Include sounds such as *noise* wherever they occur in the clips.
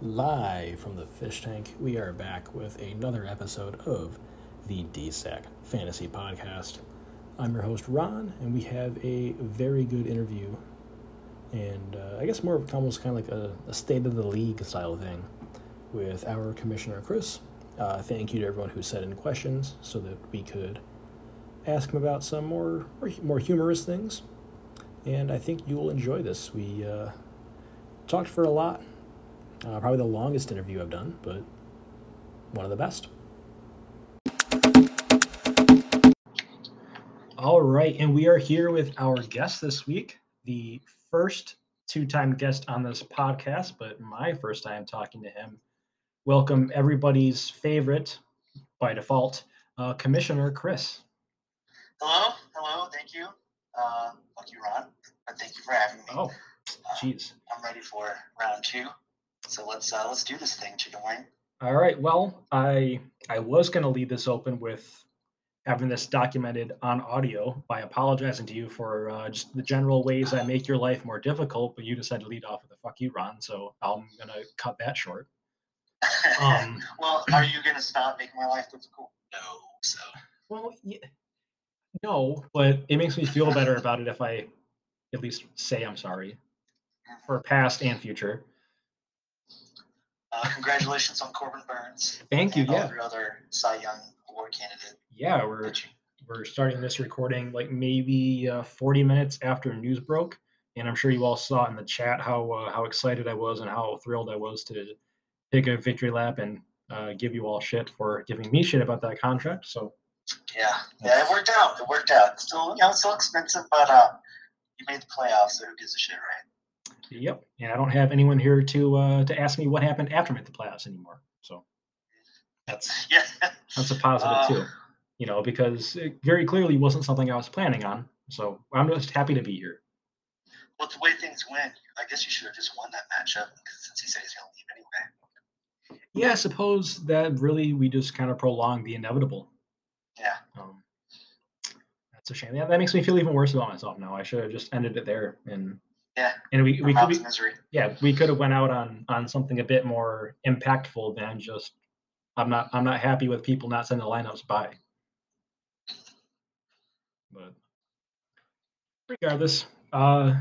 Live from the fish tank, we are back with another episode of the DSAC Fantasy Podcast. I'm your host, Ron, and we have a very good interview, and uh, I guess more of almost kind of like a, a, state of the league style thing with our commissioner, Chris. Uh, thank you to everyone who sent in questions so that we could ask him about some more, more humorous things. And I think you'll enjoy this. We uh, talked for a lot uh, probably the longest interview I've done, but one of the best. All right, and we are here with our guest this week, the first two time guest on this podcast, but my first time talking to him. Welcome, everybody's favorite, by default, uh, Commissioner Chris. Hello, hello, thank you. Uh, fuck you, Ron, but thank you for having me. Oh, jeez. Uh, I'm ready for round two. So let's uh, let's do this thing, Chicken Wing. All right. Well, I I was going to leave this open with having this documented on audio by apologizing to you for uh, just the general ways I make your life more difficult, but you decided to lead off with a "fuck you, Ron," so I'm going to cut that short. Um, *laughs* well, are you going to stop making my life difficult? No. So. Well, yeah, no, but it makes me feel better about it if I at least say I'm sorry mm-hmm. for past and future. Uh, congratulations on Corbin Burnes. Thank you. yeah. Your other Cy Young Award candidate. Yeah, we're we're starting this recording like maybe uh, 40 minutes after news broke, and I'm sure you all saw in the chat how uh, how excited I was and how thrilled I was to take a victory lap and uh, give you all shit for giving me shit about that contract. So. Yeah, yeah, it worked out. It worked out. Still, you know, still expensive, but uh, you made the playoffs, so who gives a shit, right? Yep, and I don't have anyone here to uh, to ask me what happened after I made the playoffs anymore. So that's *laughs* yeah. that's a positive uh, too. You know, because it very clearly wasn't something I was planning on. So I'm just happy to be here. Well, the way things went, I guess you should have just won that matchup because since he said he's going to leave anyway. Yeah, I suppose that really we just kind of prolonged the inevitable. Yeah. Um, that's a shame. Yeah, that makes me feel even worse about myself now. I should have just ended it there and yeah. And we, we could yeah, we could have went out on on something a bit more impactful than just I'm not I'm not happy with people not sending the lineups by. But regardless, uh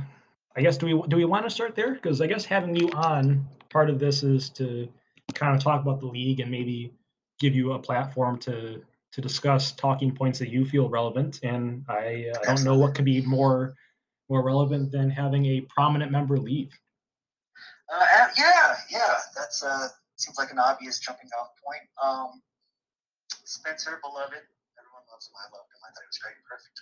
I guess do we do we want to start there? Because I guess having you on part of this is to kind of talk about the league and maybe give you a platform to to discuss talking points that you feel relevant. And I, uh, I don't know what could be more more relevant than having a prominent member leave. Uh, yeah, yeah, that's uh, seems like an obvious jumping off point. Um, Spencer, beloved, everyone loves him. I loved him. I thought he was great, perfect.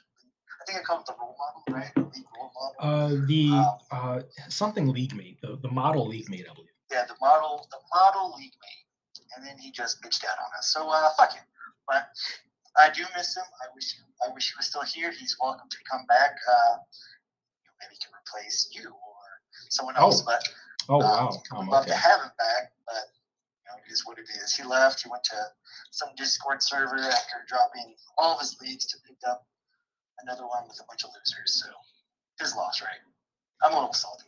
I think I called it the role model, right? The role model. Uh, the um, uh, something league mate, the, the model league mate, I believe. Yeah, the model, the model league mate, and then he just bitched out on us. So uh, fuck him. But I do miss him. I wish, I wish he was still here. He's welcome to come back. Uh, maybe can replace you or someone else. Oh. But oh wow, um, would love okay. to have him back, but you know, it is what it is. He left. He went to some Discord server after dropping all of his leads to pick up another one with a bunch of losers. So his loss, right? I'm a little salty.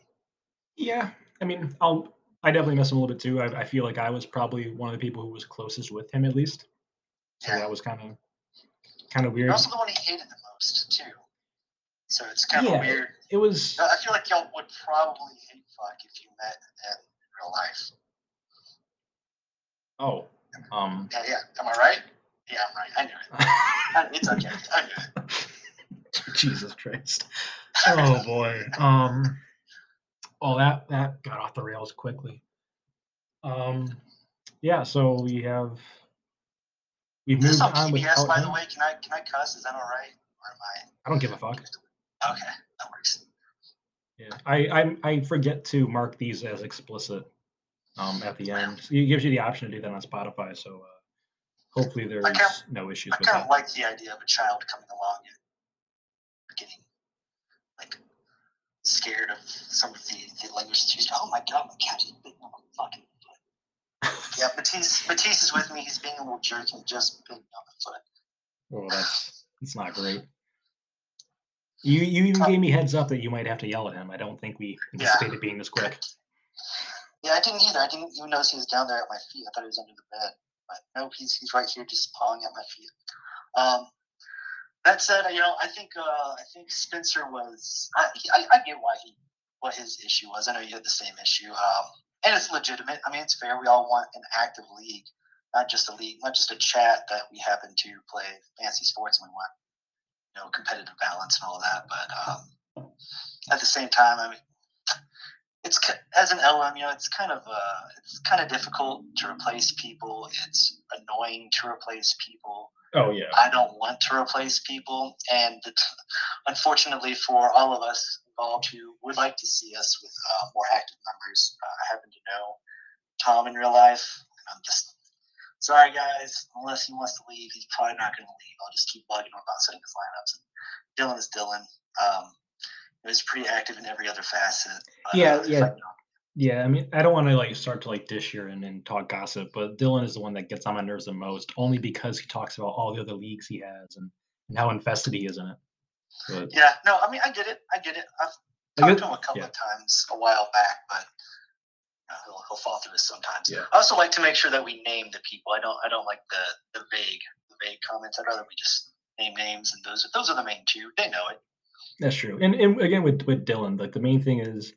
Yeah, I mean, I'll I definitely miss him a little bit too. I, I feel like I was probably one of the people who was closest with him at least. So yeah. that was kind of kind of weird. You're also the one he hated the most too. So it's kind of yeah, weird. It was. I feel like y'all would probably hate fuck if you met in real life. Oh. Um. Yeah, yeah. Am I right? Yeah, I'm right. I knew it. it's okay. I knew it. *laughs* Jesus Christ. *laughs* Oh boy. Um. Oh, that that got off the rails quickly. Um. Yeah. So we have. We've moved on, PBS, with. By the way, can I can I cuss? Is that all right? Or am I? I don't give a fuck. Okay, that works. Yeah, I, I I forget to mark these as explicit um, at the end. It gives you the option to do that on Spotify, so uh, hopefully there's kinda, no issues I. I kind of like the idea of a child coming along and getting like scared of some of the, the language that's used. Oh my god, my cat is big on my fucking foot. yeah, Matisse Matisse is with me. He's being a little jerk and just big on the foot. Well, that's that's not great. You you even gave me heads up that you might have to yell at him. I don't think we anticipated yeah. being this quick. Yeah, I didn't either. I didn't even notice he was down there at my feet. I thought he was under the bed. But nope, he's he's right here, just pawing at my feet. Um, that said, you know, I think uh, I think Spencer was. I, I, I get why he what his issue was. I know you had the same issue, um, and it's legitimate. I mean, it's fair. We all want an active league, not just a league, not just a chat that we happen to play fancy sports and we want, you know, competitive balance and all that. But um, at the same time, I mean, it's as an LM, you know, it's kind of uh, it's kind of difficult to replace people. It's annoying to replace people. Oh yeah. I don't want to replace people, and unfortunately for all of us involved who would like to see us with uh, more active members, uh, I happen to know Tom in real life, and I'm just sorry, guys. Unless he wants to leave, he's probably not going to leave. I'll just keep bugging him about setting his lineups. And Dylan is Dylan. Um, he was pretty active in every other facet. Yeah, uh, yeah. Yeah, I mean, I don't want to like start to like dish here and, and talk gossip, but Dylan is the one that gets on my nerves the most, only because he talks about all the other leagues he has and, and how invested he is in it. But, yeah, no, I mean, I get it. I get it. I've talked to him a couple yeah. of times a while back, but he'll, he'll fall through this sometimes. Yeah. I also like to make sure that we name the people. I don't. I don't like the the vague the vague comments. I'd rather we just name names, and those those are the main two. They know it. That's true. And, and again, with with Dylan, like the main thing is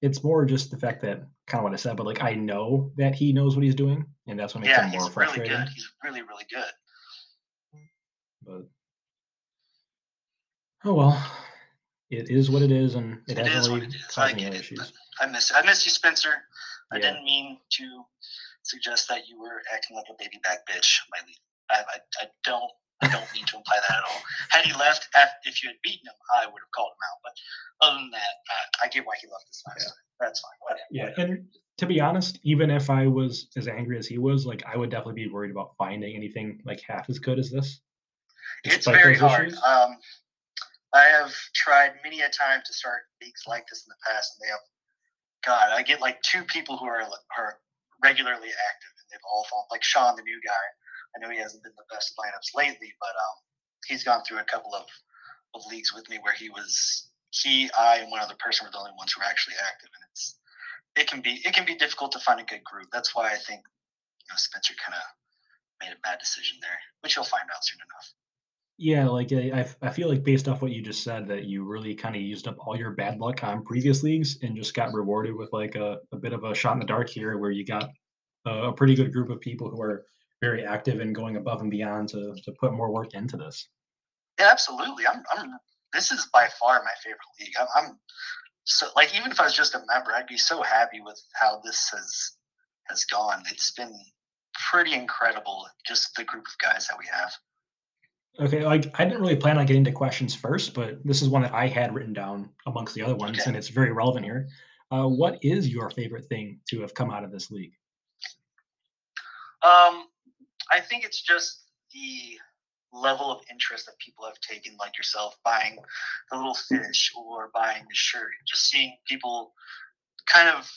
it's more just the fact that kind of what I said, but like I know that he knows what he's doing, and that's what makes yeah, him more frustrating. Really good. He's really, really good. But oh well, it is what it is, and it, it hasn't is really what it is. I get it. Issues. I miss I miss you, Spencer. I yeah. didn't mean to suggest that you were acting like a baby back bitch, Miley. I, I, I don't I don't mean to imply that at all. Had he left, if you had beaten him, I would have called him out. But other than that, uh, I get why he left this last yeah. time. That's fine. Whatever. Yeah, and to be honest, even if I was as angry as he was, like I would definitely be worried about finding anything like half as good as this. It's very hard. Um, I have tried many a time to start leagues like this in the past, and they have. God, I get like two people who are are regularly active, and they've all fallen. Like Sean, the new guy I know he hasn't been the best lineups lately, but um, he's gone through a couple of, of leagues with me where he was he, I, and one other person were the only ones who were actually active, and it's it can be it can be difficult to find a good group. That's why I think you know Spencer kind of made a bad decision there, which you'll find out soon enough. Yeah, like I, I feel like based off what you just said, that you really kind of used up all your bad luck on previous leagues and just got rewarded with like a, a bit of a shot in the dark here, where you got a, a pretty good group of people who are very active and going above and beyond to to put more work into this. Yeah, absolutely. I'm, I'm this is by far my favorite league. I'm, I'm so like even if I was just a member, I'd be so happy with how this has has gone. It's been pretty incredible, just the group of guys that we have. Okay, like I didn't really plan on getting to questions first, but this is one that I had written down amongst the other ones, okay. and it's very relevant here. Uh, what is your favorite thing to have come out of this league? Um, I think it's just the level of interest that people have taken, like yourself, buying the little fish or buying the shirt. Just seeing people kind of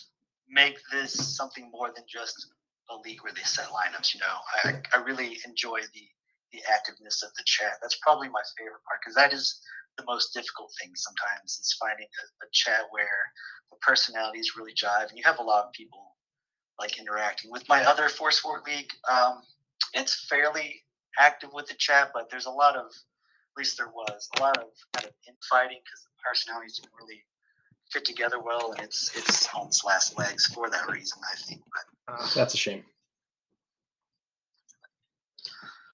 make this something more than just a league where they set lineups. You know, I, I really enjoy the the activeness of the chat. That's probably my favorite part because that is the most difficult thing sometimes is finding a, a chat where the personalities really jive and you have a lot of people like interacting. With my other four sport league, um, it's fairly active with the chat, but there's a lot of, at least there was a lot of kind of infighting because the personalities didn't really fit together well, and it's it's on its last legs for that reason, I think. But uh, that's a shame.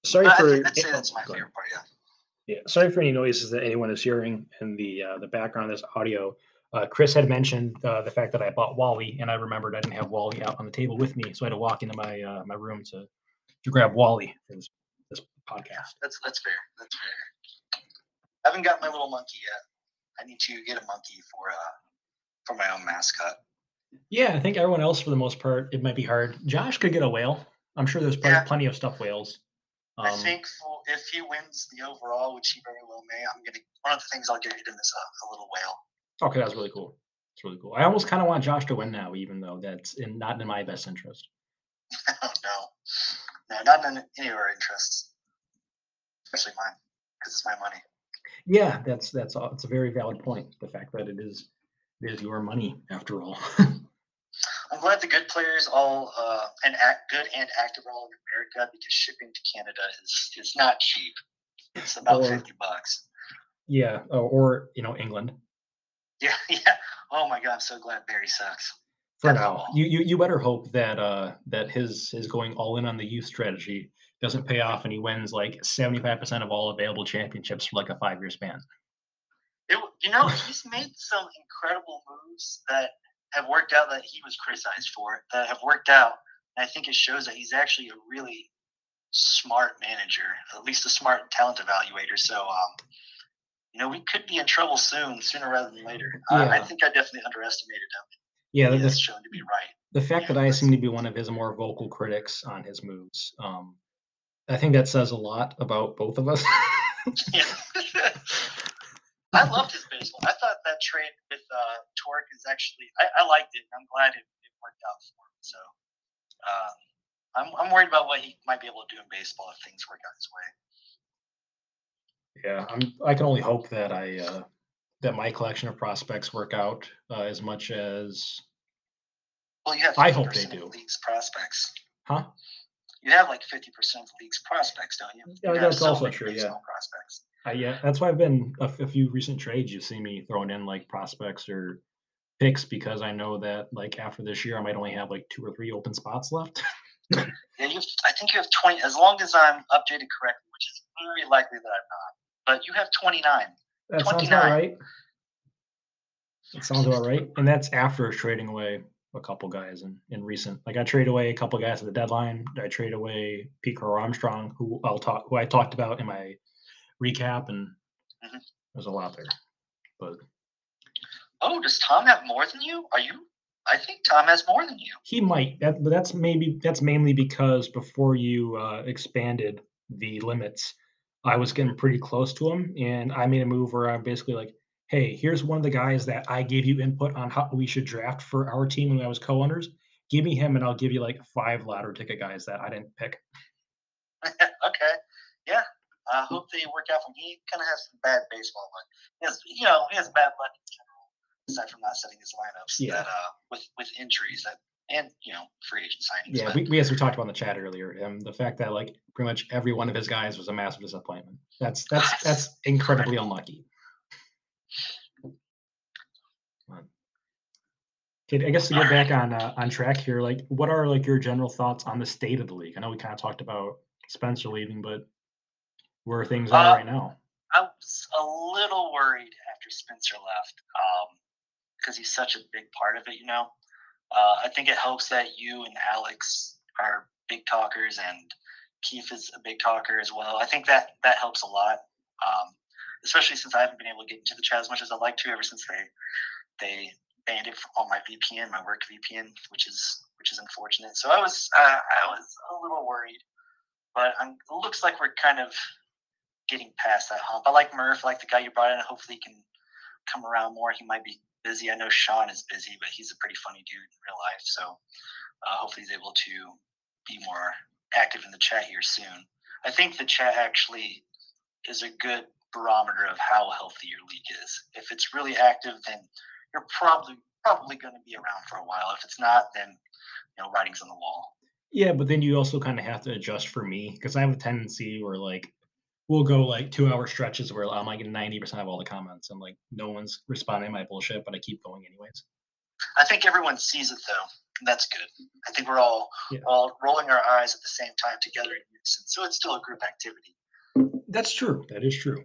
Sorry for. I'd say that's my favorite part. Yeah. Yeah. Sorry for any noises that anyone is hearing in the uh, the background of this audio. Uh, Chris had mentioned uh, the fact that I bought Wally, and I remembered I didn't have Wally out on the table with me, so I had to walk into my uh, my room to to grab Wally for this this podcast. That's that's fair. That's fair. I haven't got my little monkey yet. I need to get a monkey for uh for my own mascot. Yeah, I think everyone else, for the most part, it might be hard. Josh could get a whale. I'm sure there's plenty, yeah. plenty of stuffed whales. Um, I think for, if he wins the overall, which he very well may, I'm gonna one of the things I'll get him is a, a little whale. Okay, that's really cool. It's really cool. I almost kind of want Josh to win now, even though that's in, not in my best interest. *laughs* no, no, not in any of our interests, especially mine, because it's my money. Yeah, that's that's it's a very valid point. The fact that it is it is your money after all. *laughs* I'm glad the good players all uh, and act good and active all in America because shipping to Canada is is not cheap. It's about Or- fifty bucks. Yeah, or, or you know England *laughs* Yeah, yeah. Oh my god, I'm so glad Barry sucks. for now. You, you you better hope that uh that his his going all in on the youth strategy doesn't pay off and he wins like seventy five percent of all available championships for like a five year span. It, you know, he's made some incredible moves that have worked out that he was criticized for that have worked out. And I think it shows that he's actually a really smart manager, at least a smart talent evaluator. So, um, you know, we could be in trouble soon, sooner rather than later. I, I think I definitely underestimated him. Yeah, He the, has the, shown to be right. the fact that I seem to be one of his more vocal critics on his moves, um, I think that says a lot about both of us. *laughs* Yeah. *laughs* *laughs* I loved his baseball. I thought that trade with uh, Torque is actually, I, I liked it. and I'm glad it, it worked out for him. So uh, I'm, I'm worried about what he might be able to do in baseball if things work out his way. Yeah, I'm. I can only hope that I uh, that my collection of prospects work out uh, as much as Well, you have 50% I hope they do. league's prospects. Huh? You have like 50% of the league's prospects, don't you? Yeah, You that's so also true, yeah. Prospects. I, yeah, that's why I've been a, f- a few recent trades. You see me throwing in like prospects or picks because I know that like after this year I might only have like two or three open spots left. Mm-hmm. *laughs* Yeah, you have, I think you have 20, as long as I'm updated correctly, which is very likely that I'm not. But you have 29. That sounds about 29. right. That sounds about right. And that's after trading away a couple guys in, in recent. Like I trade away a couple guys at the deadline. I trade away Pete Pico Armstrong, who I'll talk who I talked about in my recap, and Mhm. there's a lot there. But Oh, does Tom have more than you? Are you? I think Tom has more than you. he might. That but that's maybe that's mainly because before you uh, expanded the limits, I was getting pretty close to him, and I made a move where I'm basically like, "Hey, here's one of the guys that I gave you input on how we should draft for our team when I was co-owners. Give me him, and I'll give you like five ladder ticket guys that I didn't pick." *laughs* okay. Yeah. I hope they work out for him. He kind of has some bad baseball luck. He has, you know, he has bad luck in general, aside from not setting his lineups. Yeah. That uh, with with injuries that and you know free agent signings. Yeah, but, we, we as we talked about in the chat earlier, um, the fact that like pretty much every one of his guys was a massive disappointment. That's that's that's incredibly unlucky. Okay, I guess to get back on uh, on track here, like what are like your general thoughts on the state of the league? I know we kind of talked about Spencer leaving, but where things are Uh, right now? I was a little worried after Spencer left um, because he's such a big part of it. You know, uh, I think it helps that you and Alex are big talkers, and Keith is a big talker as well. I think that that helps a lot, um, especially since I haven't been able to get into the chat as much as I'd like to ever since they they banned it on my VPN, my work VPN, which is which is unfortunate. So I was uh, I was a little worried, but I'm, it looks like we're kind of getting past that hump. I like Murph, I like the guy you brought in. Hopefully, he can come around more. He might be busy. I know Sean is busy, but he's a pretty funny dude in real life. So uh, hopefully, he's able to be more active in the chat here soon. I think the chat actually is a good barometer of how healthy your league is. If it's really active, then you're probably probably going to be around for a while. If it's not, then you know writing's on the wall. Yeah, but then you also kind of have to adjust for me because I have a tendency where like we'll go like two hour stretches where I'm like ninety percent of all the comments and like no one's responding to my bullshit, but I keep going anyways. I think everyone sees it though. And that's good. I think we're all Yeah. all rolling our eyes at the same time together in unison. So it's still a group activity. That's true. That is true.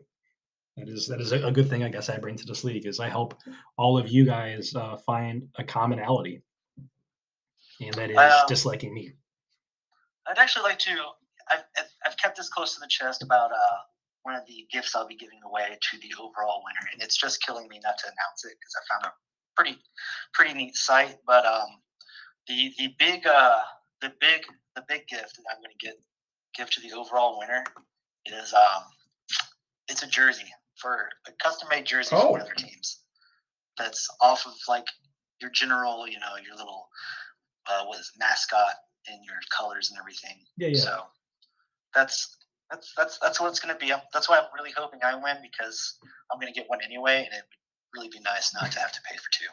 That is that is a, a good thing I guess I bring to this league is I help all of you guys uh, find a commonality, and that is Um, disliking me. I'd actually like to. I've, I've- kept this close to the chest about uh, one of the gifts I'll be giving away to the overall winner, and it's just killing me not to announce it because I found a pretty pretty neat site. But um, the the big uh, the big the big gift that I'm going to get give to the overall winner is um, it's a jersey for a custom made jersey for one of their teams. That's off of like your general, you know, your little uh, it, mascot and your colors and everything. Yeah, yeah. So that's that's that's that's what it's going to be. That's why I'm really hoping I win because I'm going to get one anyway, and it would really be nice not to have to pay for two.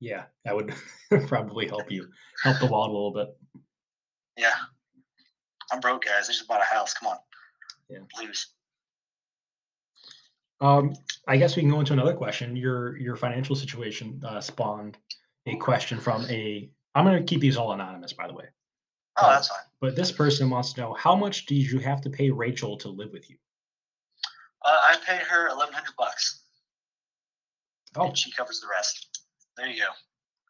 Yeah, that would *laughs* probably help you help the wallet a little bit. Yeah. I'm broke, guys. I just bought a house. Come on. Yeah. Lose. Um, I guess we can go into another question. Your your financial situation uh, spawned a question from a. I'm going to keep these all anonymous, by the way. Oh, that's fine. But this person wants to know how much did you have to pay Rachel to live with you? Uh, I paid her eleven hundred bucks. Oh, And she covers the rest. There you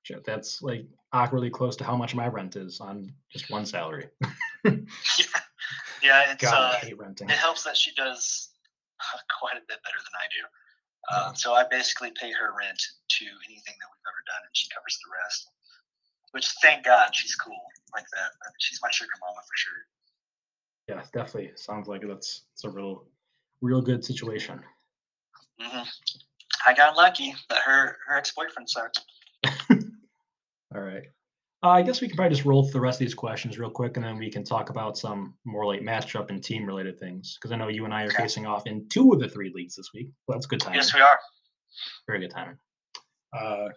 go. that's like awkwardly close to how much my rent is on just one salary. *laughs* yeah, yeah. It's God, I uh, hate renting. it helps that she does quite a bit better than I do. Uh, so I basically pay her rent to anything that we've ever done, and she covers the rest. Which, thank God, she's cool like that. She's my sugar mama for sure. Yeah, definitely sounds like that's it's a real, real good situation. hmm I got lucky that her her ex boyfriend sucked. *laughs* All right. Uh, I guess we can probably just roll through the rest of these questions real quick, and then we can talk about some more like matchup and team related things. Because I know you and I are Okay. facing off in two of the three leagues this week. Well, that's good timing. Yes, we are. Very good timing. Uh,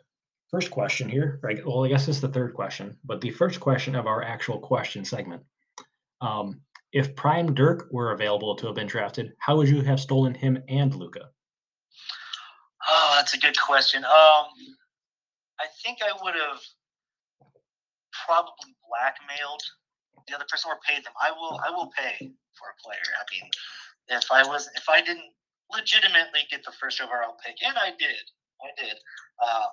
first question here. Right. Well, I guess it's the third question, but the first question of our actual question segment. Um, if Prime Dirk were available to have been drafted, how would you have stolen him and Luka? Oh, that's a good question. Um, I think I would have probably blackmailed the other person or paid them. I will. I will pay for a player. I mean, if I was, if I didn't legitimately get the first overall pick, and I did, I did. Uh,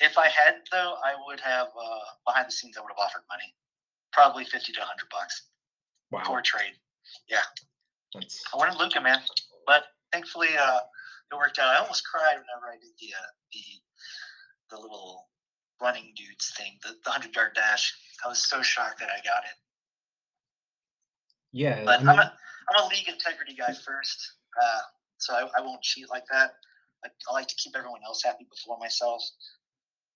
if I hadn't, though, I would have uh, behind the scenes. I would have offered money, probably fifty to hundred bucks Wow, for a trade. that's I wanted Luka, man, but thankfully uh, it worked out. I almost cried whenever I did the uh, the the little running dudes thing, the, the hundred yard dash. I was so shocked that I got it. yeah. But I I'm mean, a I'm a league integrity guy first, uh, so I, I won't cheat like that. I, I like to keep everyone else happy before myself.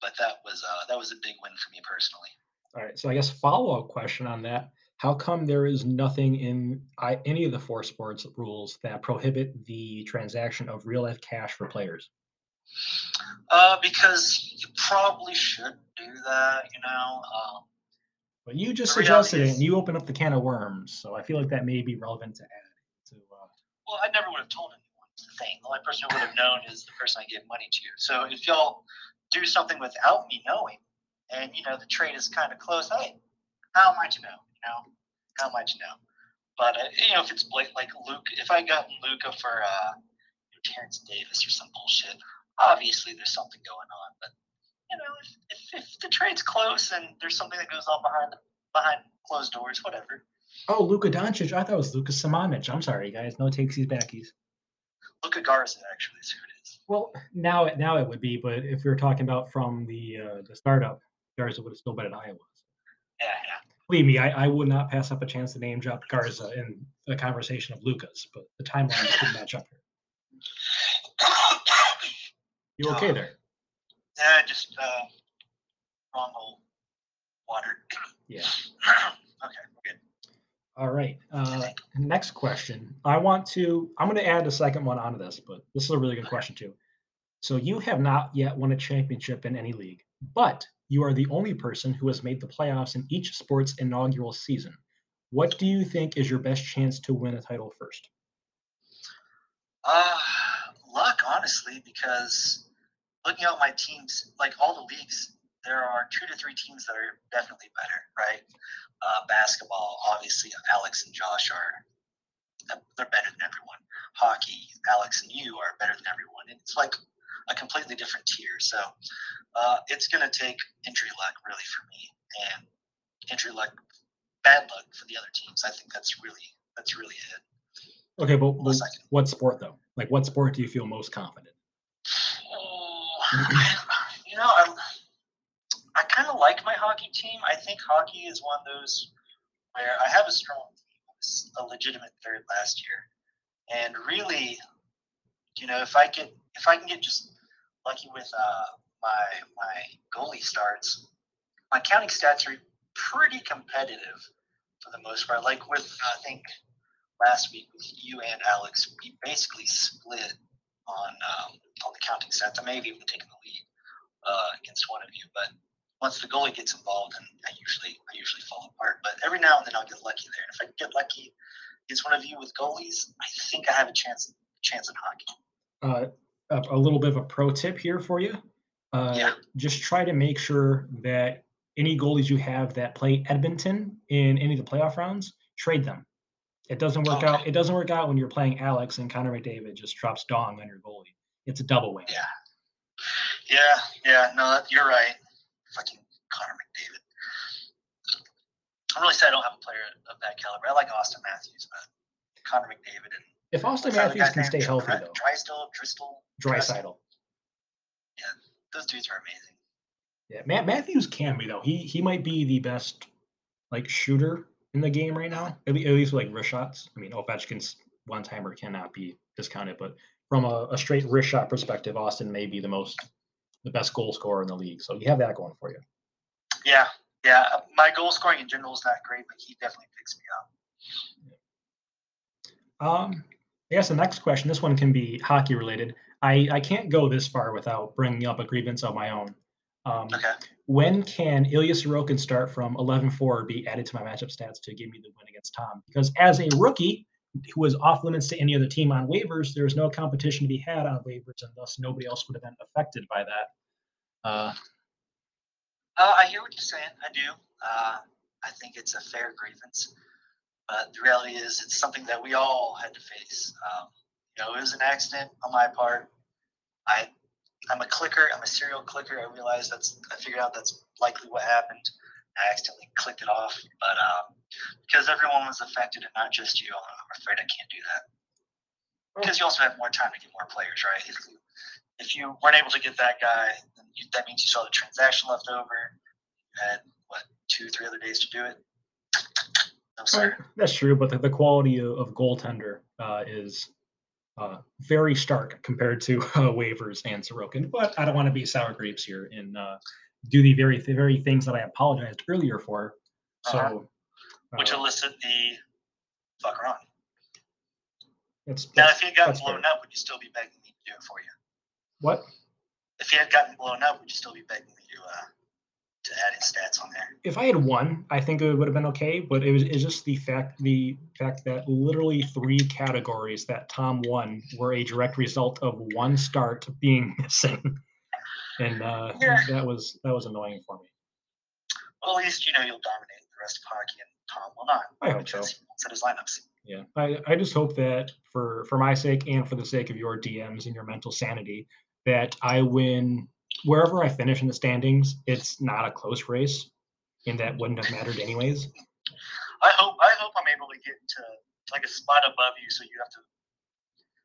But that was uh, that was a big win for me personally. All right. So I guess follow up question on that: How come there is nothing in I, any of the four sports rules that prohibit the transaction of real life cash for players? Uh, because you probably should do that, you know. Um, But you just suggested it, and you open up the can of worms. So I feel like that may be relevant to add. To uh, Well, I never would have told anyone. The thing. The only person who would have known is the person I gave money to. So if y'all do something without me knowing, and you know the trade is kind of close, hey, how am I to know? You know, how am I to know? But uh, you know, if it's blatant, like Luke, if I got Luka for uh, Terence Davis or some bullshit, obviously there's something going on. But you know, if, if, if the trade's close and there's something that goes on behind behind closed doors, whatever. oh, Luka Doncic. I thought it was Lucas Samanic. I'm sorry, guys. No takesies, backies. Luka Garza actually is who it is. Well, now it now it would be, but if we were talking about from the uh, the startup, Garza would have still been at Iowa. Yeah, yeah. Believe me, I, I would not pass up a chance to name drop Garza in a conversation of Lucas, but the timelines didn't match up here. *coughs* You okay Uh, there? Yeah, just uh, wrong hole. Water. Yeah. *coughs* okay, good. All right. Uh, next question. I want to. I'm going to add a second one onto this, but this is a really good question too. So you have not yet won a championship in any league, but you are the only person who has made the playoffs in each sport's inaugural season. What do you think is your best chance to win a title first? Uh, luck, honestly, because looking at my teams, like all the leagues, there are two to three teams that are definitely better, right? Uh, basketball, obviously, Alex and Josh are they're better than everyone. Hockey, Alex and you are better than everyone. It's like a completely different tier. So uh, it's going to take injury luck, really, for me, and injury luck, bad luck for the other teams. I think that's really that's really it. Okay, but, Unless I can what sport though? Like, what sport do you feel most confident? Oh, *sighs* you know, I'm, I kind of like my hockey team. I think hockey is one of those where I have a strong team. A legitimate third last year, and really, you know, if I get if I can get just lucky with uh, my my goalie starts, my counting stats are pretty competitive for the most part. Like with I think last week with you and Alex, we basically split on um, on the counting stats. I may have even taken the lead. uh, against one of you. But once the goalie gets involved, and I usually I usually fall apart. But every now and then I'll get lucky there. And if I get lucky against one of you with goalies, I think I have a chance chance in hockey. Uh, a, little bit of a pro tip here for you. Uh, Yeah. Just try to make sure that any goalies you have that play Edmonton in any of the playoff rounds, trade them. It doesn't work out. It doesn't work out when you're playing Alex and Connor McDavid just drops dong on your goalie. It's a double win. Yeah. Yeah, yeah, no, you're right. Fucking Connor McDavid. I'm really sad I don't have a player of that caliber. I like Auston Matthews, but Connor McDavid and If Auston what's the other Matthews can stay healthy Dry- though, Drysdale, Driscoll, Drysidle. Yeah, those dudes are amazing. Yeah, Matt Matthews can be though. He he might be the best like shooter in the game right now. At, le- at least like wrist shots. I mean, Ovechkin's one timer cannot be discounted, but from a, a straight wrist shot perspective, Auston may be the most the best goal scorer in the league. So you have that going for you. Yeah, yeah. My goal scoring in general is not great, but he definitely picks me up. Um, I guess the next question. This one can be hockey related. I I can't go this far without bringing up a grievance of my own. Um, Okay. when can Ilya Sorokin start from 11-4 be added to my matchup stats to give me the win against Tom? Because as a rookie who was off limits to any other team on waivers, there was no competition to be had on waivers, and thus nobody else would have been affected by that. Uh, Uh, I hear what you're saying. I do. Uh, I think it's a fair grievance, but the reality is, it's something that we all had to face. Um, you know, it was an accident on my part. I, I'm a clicker. I'm a serial clicker. I realized that's. I figured out that's likely what happened. I accidentally clicked it off, but um, because everyone was affected and not just you, I'm afraid I can't do that. Because you also have more time to get more players, right? If you, if you weren't able to get that guy, then you, that means you saw the transaction left over. You had what two, three other days to do it. No, sir. that's true, but the, the quality of, of goaltender uh, is uh, very stark compared to *laughs* uh, waivers and Sorokin. But I don't want to be sour grapes here and uh, do the very the very things that I apologized earlier for. So, Uh-huh. Which uh, elicit the fucker on. that's, Now, if he had gotten blown fair. up, would you still be begging me to do it for you? what If he had gotten blown up, would you still be begging me to uh, to add his stats on there? if I had won, I think it would have been okay. But it was it's just the fact the fact that literally three categories that Tom won were a direct result of one start being *laughs* missing, and uh, Yeah. that was that was annoying for me. Well, at least you know you'll dominate the rest of hockey, and Tom will not. I hope so. he set his lineups. Yeah, I, I just hope that for for my sake and for the sake of your DMs and your mental sanity, that I win wherever I finish in the standings. It's not a close race, and that wouldn't have mattered anyways. I hope I hope I'm able to get into like a spot above you, so you have to,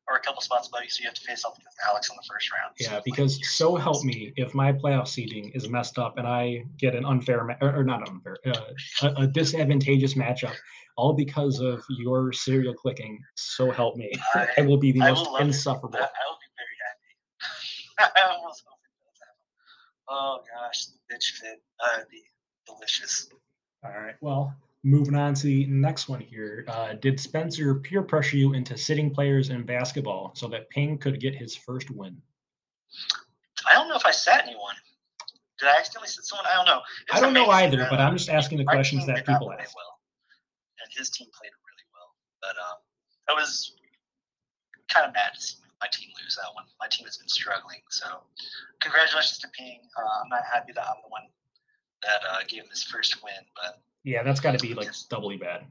or a couple spots above you, so you have to face off against Alex in the first round. Yeah, like, because you're so help me, if my playoff seeding is messed up and I get an unfair ma- or, not unfair, uh, a, a disadvantageous matchup, all because of your serial clicking. So help me, I- I will be the I most will love it. insufferable. I, I will be very happy. *laughs* I almost hope it does happen. Oh gosh, the bitch fit. That'd be delicious. All right. Well, moving on to the next one here. Uh, did Spencer peer pressure you into sitting players in basketball so that Ping could get his first win? I don't know if I sat anyone. Did I accidentally sit someone? I don't know. I don't know either, but I'm just asking the our questions that people ask. well, and his team played really well. But um, I was kind of mad to see my team lose that one. My team has been struggling, so congratulations to Ping. Uh, I'm not happy that I'm the one that uh, gave him his first win, but Yeah, that's got to be like doubly bad.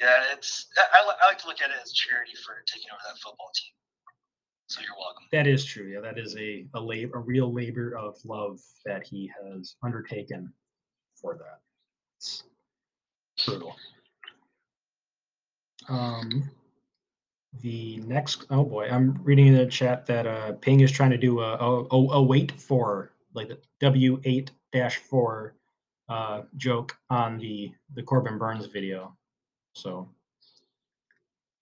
yeah, it's I, I, like to look at it as charity for taking over that football team. So you're welcome. That is true. Yeah, that is a a, lab, a real labor of love that he has undertaken for that. It's brutal. Um, the next, oh boy, I'm reading in the chat that uh, Ping is trying to do a a, a, wait for like the W eight dash four uh, joke on the the Corbin Burnes video. So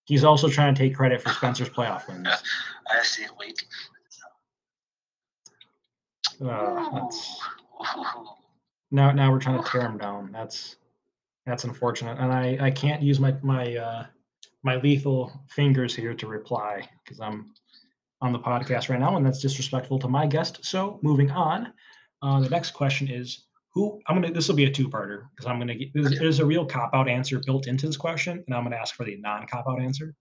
he's also trying to take credit for Spencer's playoff wins. *laughs* I see it. Wait. Uh, that's, now now we're trying to tear him down. That's that's unfortunate, and I I can't use my my uh, my lethal fingers here to reply because I'm on the podcast right now, and that's disrespectful to my guest. So moving on, uh, the next question is who I'm gonna. This will be a two-parter because I'm gonna. Get, there's, there's a real cop-out answer built into this question, and I'm gonna ask for the non-cop-out answer.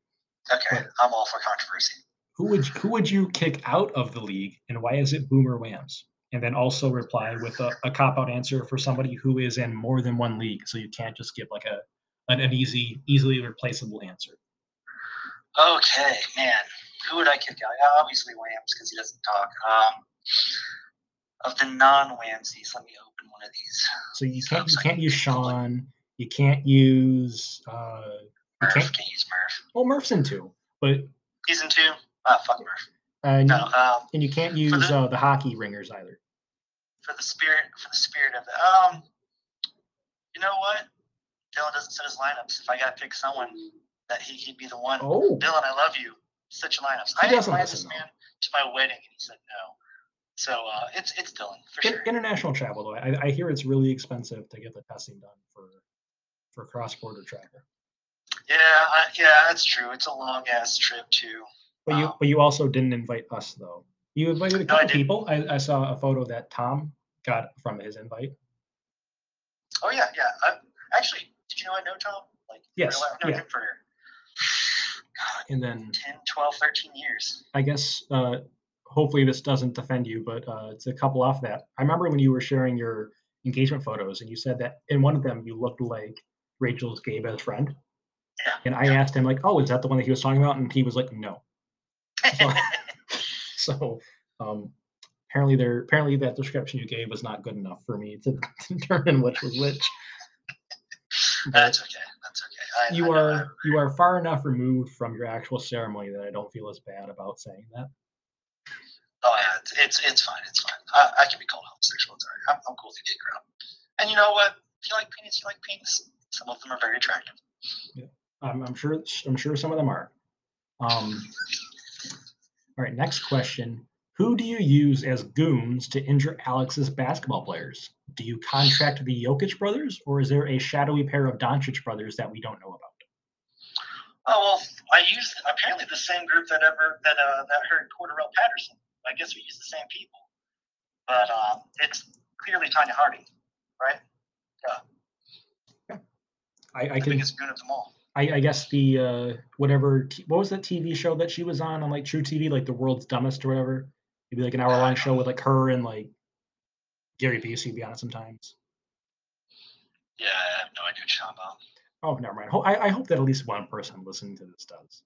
Okay, I'm all for controversy. Who would who would you kick out of the league, and why is it Boomer Whams? And then also reply with a, a cop-out answer for somebody who is in more than one league, so you can't just give like a an, an easy, easily replaceable answer. Okay, man. Who would I kick out? Obviously Whams because he doesn't talk. Um, of the non-Whamsies, let me open one of these. So you can't you can't use Sean. You can't use. Uh, you Murph. can't. Can't use Murph. Well, Murph's in two, but He's in two. Ah, fuck Murph. uh, No. Um, and you can't use the- uh, the hockey ringers either. for the spirit, for the spirit of it. Um, you know what? Dylan doesn't set his lineups. If I gotta pick someone, that he, he'd be the one. Oh, Dylan, I love you. Such lineups. He I invited listen, this man to my wedding, and he said no. So uh, it's it's Dylan for In- sure. international travel though. I, I hear it's really expensive to get the testing done for for cross-border travel. Yeah, I, yeah, that's true. It's a long ass trip too. But you Wow. but you also didn't invite us though. You invited a No, I people. I, I saw a photo that Tom got from his invite. Oh yeah, yeah. I'm, actually, did you know I know Tom? Like, Yes? I've known yeah. him for *sighs* God, And then 10, 12, 13 years. I guess uh, hopefully this doesn't offend you, but uh, it's a couple off that. I remember when you were sharing your engagement photos, and you said that in one of them you looked like Rachel's gay best friend. Yeah. And I asked him like, "Oh, is that the one that he was talking about?" And he was like, "No." So, *laughs* so um, apparently, there apparently that description you gave was not good enough for me to *laughs* determine which was which. But that's okay. That's okay. I, you I are you are far enough removed from your actual ceremony that I don't feel as bad about saying that. Yeah, it's it's, it's fine. It's fine. I, I can be called homosexual. It's alright. I'm, I'm cool with the gay crowd. And you know what? If you like penis, you like penis. Some of them are very attractive. I'm, I'm sure I'm sure some of them are. Um, all right, next question. Who do you use as goons to injure Alex's basketball players? Do you contract the Jokic brothers, or is there a shadowy pair of Doncic brothers that we don't know about? Oh well, I used apparently the same group that ever that uh, that hurt Cordarrelle Patterson. I guess we use the same people, but um, it's clearly Tonya Harding, right? Yeah. I, I The can, biggest goon of them all. I, I guess the uh, whatever. T- what was that TV show that she was on on like truTV, like the World's Dumbest or whatever? It'd like an hour long show with like her and like Gary Busey would be on it sometimes. Yeah, I have no idea what you're talking about. Oh, never mind. I, I hope that at least one person listening to this does.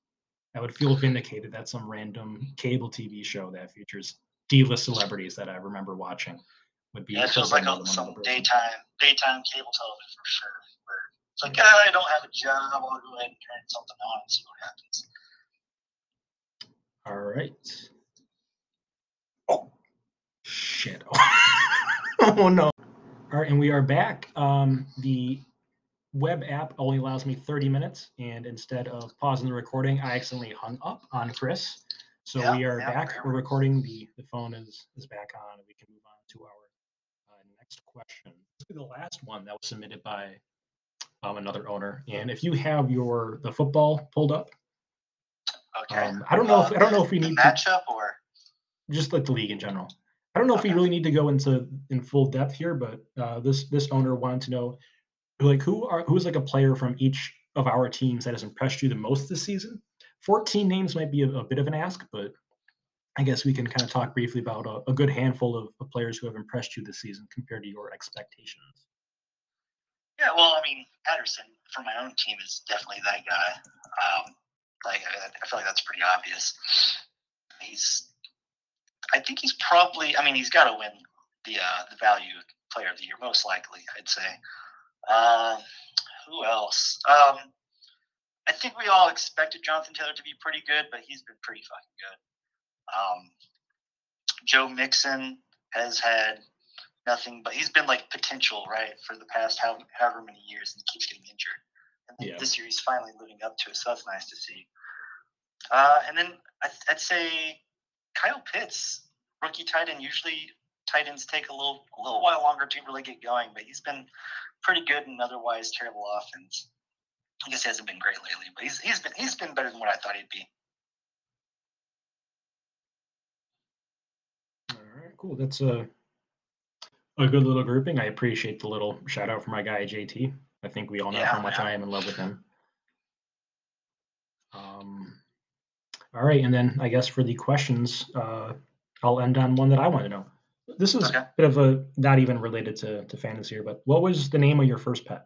I would feel vindicated that some random cable TV show that features D-list celebrities that I remember watching would be. Yeah, it feels like a, some daytime daytime cable television for sure. Where it's like, ah, I don't have a job. I'll go ahead and turn something on and see what happens. All right. Oh, shit. *laughs* oh no. All right, and we are back. Um, the web app only allows me 30 minutes, and instead of pausing the recording, I accidentally hung up on Chris. So Yeah, we are yeah, back. We're recording. The the phone is is back on, and we can move on to our uh, next question. This will be the last one that was submitted by um, another owner. And if you have your the football pulled up, Okay. um, I don't know if I don't know if we need to matchup or just like the league in general. I don't know if we really need to go into in full depth here, but uh, this this owner wanted to know like who are who's like a player from each of our teams that has impressed you the most this season. Fourteen names might be a, a bit of an ask, but I guess we can kind of talk briefly about a, a good handful of, of players who have impressed you this season compared to your expectations. Yeah, well, I mean, Patterson for my own team is definitely that guy. Um, like, I, I feel like that's pretty obvious. He's, I think he's probably. I mean, he's got to win the uh, the value player of the year, most likely. I'd say. Um, who else? Um, I think we all expected Jonathan Taylor to be pretty good, but he's been pretty fucking good. Um, Joe Mixon has had nothing but he's been like potential right for the past how, however many years and he keeps getting injured and Yeah. this year he's finally living up to it so that's nice to see uh, and then I, i'd say kyle pitts rookie tight end usually tight ends take a little a little while longer to really get going but he's been pretty good in otherwise terrible offense i guess he hasn't been great lately but he's, he's been he's been better than what i thought he'd be All right, cool. That's a a good little grouping. I appreciate the little shout out for my guy JT. I think we all know Yeah, how much yeah. I am in love with him. Um, all right, and then I guess for the questions, uh, I'll end on one that I want to know. This is Okay. a bit of a not even related to, to fantasy here, but what was the name of your first pet?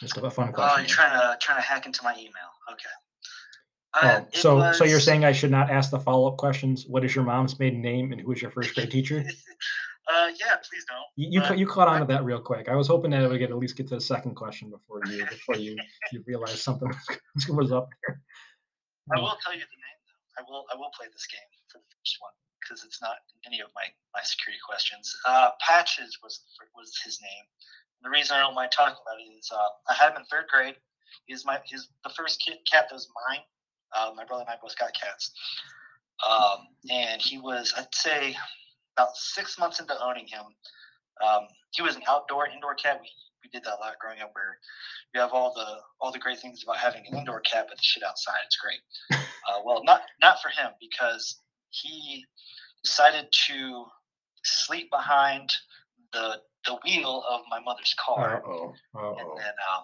Just a fun Oh, question. you're trying to trying to hack into my email. Okay. Oh, Uh, it so so you're saying I should not ask the follow up questions? What is your mom's maiden name and who is your first grade teacher? *laughs* uh, yeah, please don't. You you, Uh, you caught on to that real quick. I was hoping that I would get at least get to the second question before you before you *laughs* you realize something *laughs* was up there. I Oh, will tell you the name though. I will I will play this game for the first one because it's not any of my my security questions. Uh, Patches was was his name. The reason I don't mind talking about it is uh, I had him in third grade. He's my he's the first kid, cat that was mine. Uh, my brother and I both got cats, um, and he was I'd say about six months into owning him. Um, he was an outdoor indoor cat. We, we did that a lot growing up, where you have all the all the great things about having an indoor cat, but the shit outside it's great. *laughs* Uh, well, not not for him because he decided to sleep behind the the wheel of my mother's car, Uh oh. Uh and then um,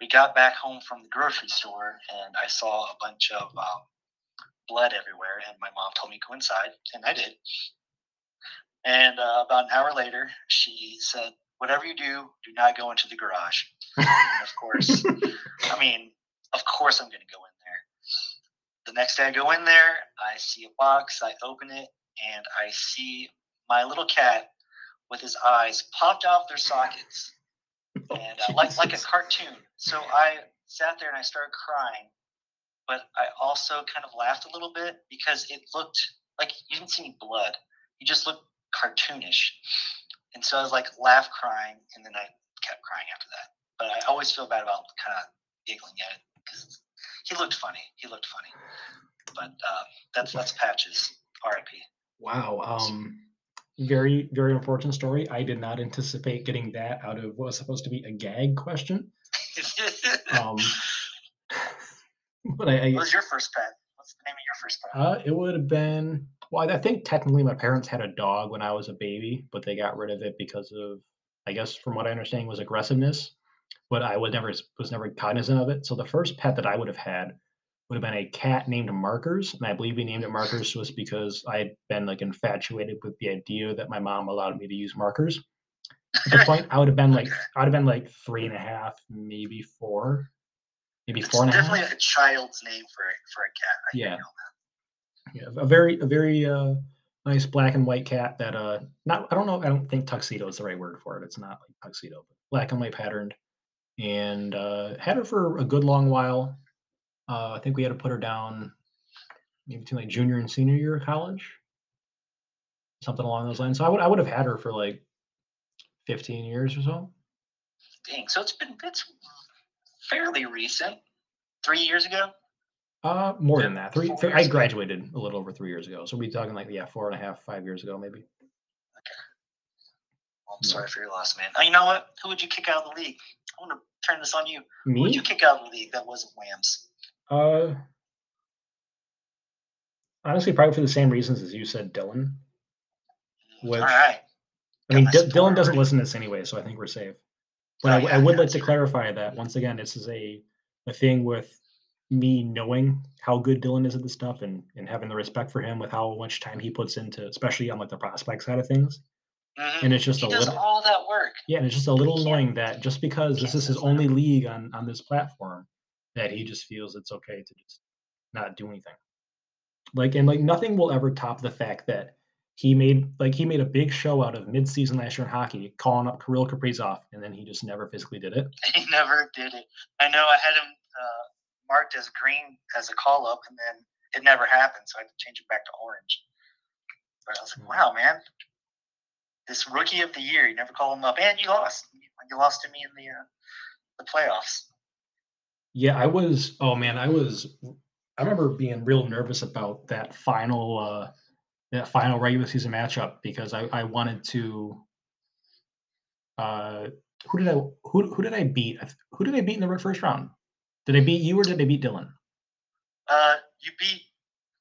we got back home from the grocery store, and I saw a bunch of um, blood everywhere, and my mom told me to go inside, and I did. And uh, about an hour later, she said, "Whatever you do, do not go into the garage." And of course, *laughs* I mean, of course, I'm going to go in. The next day, I go in there, I see a box, I open it, and I see my little cat with his eyes popped off their sockets, and uh, *laughs* like like a cartoon. So I sat there and I started crying, but I also kind of laughed a little bit because it looked like you didn't see any blood. You just looked cartoonish, and so I was like laugh crying, and then I kept crying after that. But I always feel bad about kind of giggling at it because he looked funny. He looked funny. But uh, that's that's patches. R.I.P. Wow. Um, very very unfortunate story. I did not anticipate getting that out of what was supposed to be a gag question. *laughs* Um, *laughs* but I, I what was your first pet? What's the name of your first pet? Uh, it would have been. Well, I think technically my parents had a dog when I was a baby, but they got rid of it because of, I guess, from what I understand, was aggressiveness. But I was never was never cognizant of it. So the first pet that I would have had would have been a cat named Markers, and I believe we named it Markers was because I had been like infatuated with the idea that my mom allowed me to use markers. At the point, I would have been like, I would have been like three and a half, maybe four, maybe It's four and a half. definitely a child's name for a, for a cat. I Yeah. Yeah, a very a very uh nice black and white cat that uh not I don't know I don't think tuxedo is the right word for it. It's not like tuxedo, but black and white patterned. And uh had her for a good long while. Uh I think we had to put her down maybe between like junior and senior year of college. Something along those lines. So I would I would have had her for like 15 years or so. Dang. So it's been it's fairly recent. Three years ago. Uh more than that. three I years ago. graduated a little over three years ago. So we're talking like yeah, four and a half, five years ago maybe. I'm Yeah. sorry for your loss, man. Oh, you know what? Who would you kick out of the league? I want to turn this on you. Me? Who would you kick out of the league that wasn't Whams? Uh, honestly, probably for the same reasons as you said, Dylan. Which- All right. I mean, D- Dylan doesn't listen to this anyway, so I think we're safe. But Oh, I, w- I yeah, would yeah, like to clarify that once again, this is a a thing with me knowing how good Dylan is at this stuff and and having the respect for him with how much time he puts into, especially on like the prospect side of things. Mhm. And it's just He a does little, all that work. yeah, and it's just a little annoying that just because this is his only league on on this platform, that he just feels it's okay to just not do anything. Like and like nothing will ever top the fact that he made like he made a big show out of midseason last year in hockey, calling up Kirill Kaprizov, and then he just never physically did it. *laughs* He never did it. I know I had him uh, marked as green as a call up, and then it never happened, so I had to change it back to orange. But I was like, Hmm. wow, man, this rookie of the year, you never call him up, and you lost. You lost to me in the uh, the playoffs. Yeah, I was. Oh man, I was. I remember being real nervous about that final, uh that final regular season matchup because I, I wanted to. Uh, who did I who who did I beat? Who did I beat in the first round? Did I beat you or did I beat Dylan? Uh, you beat,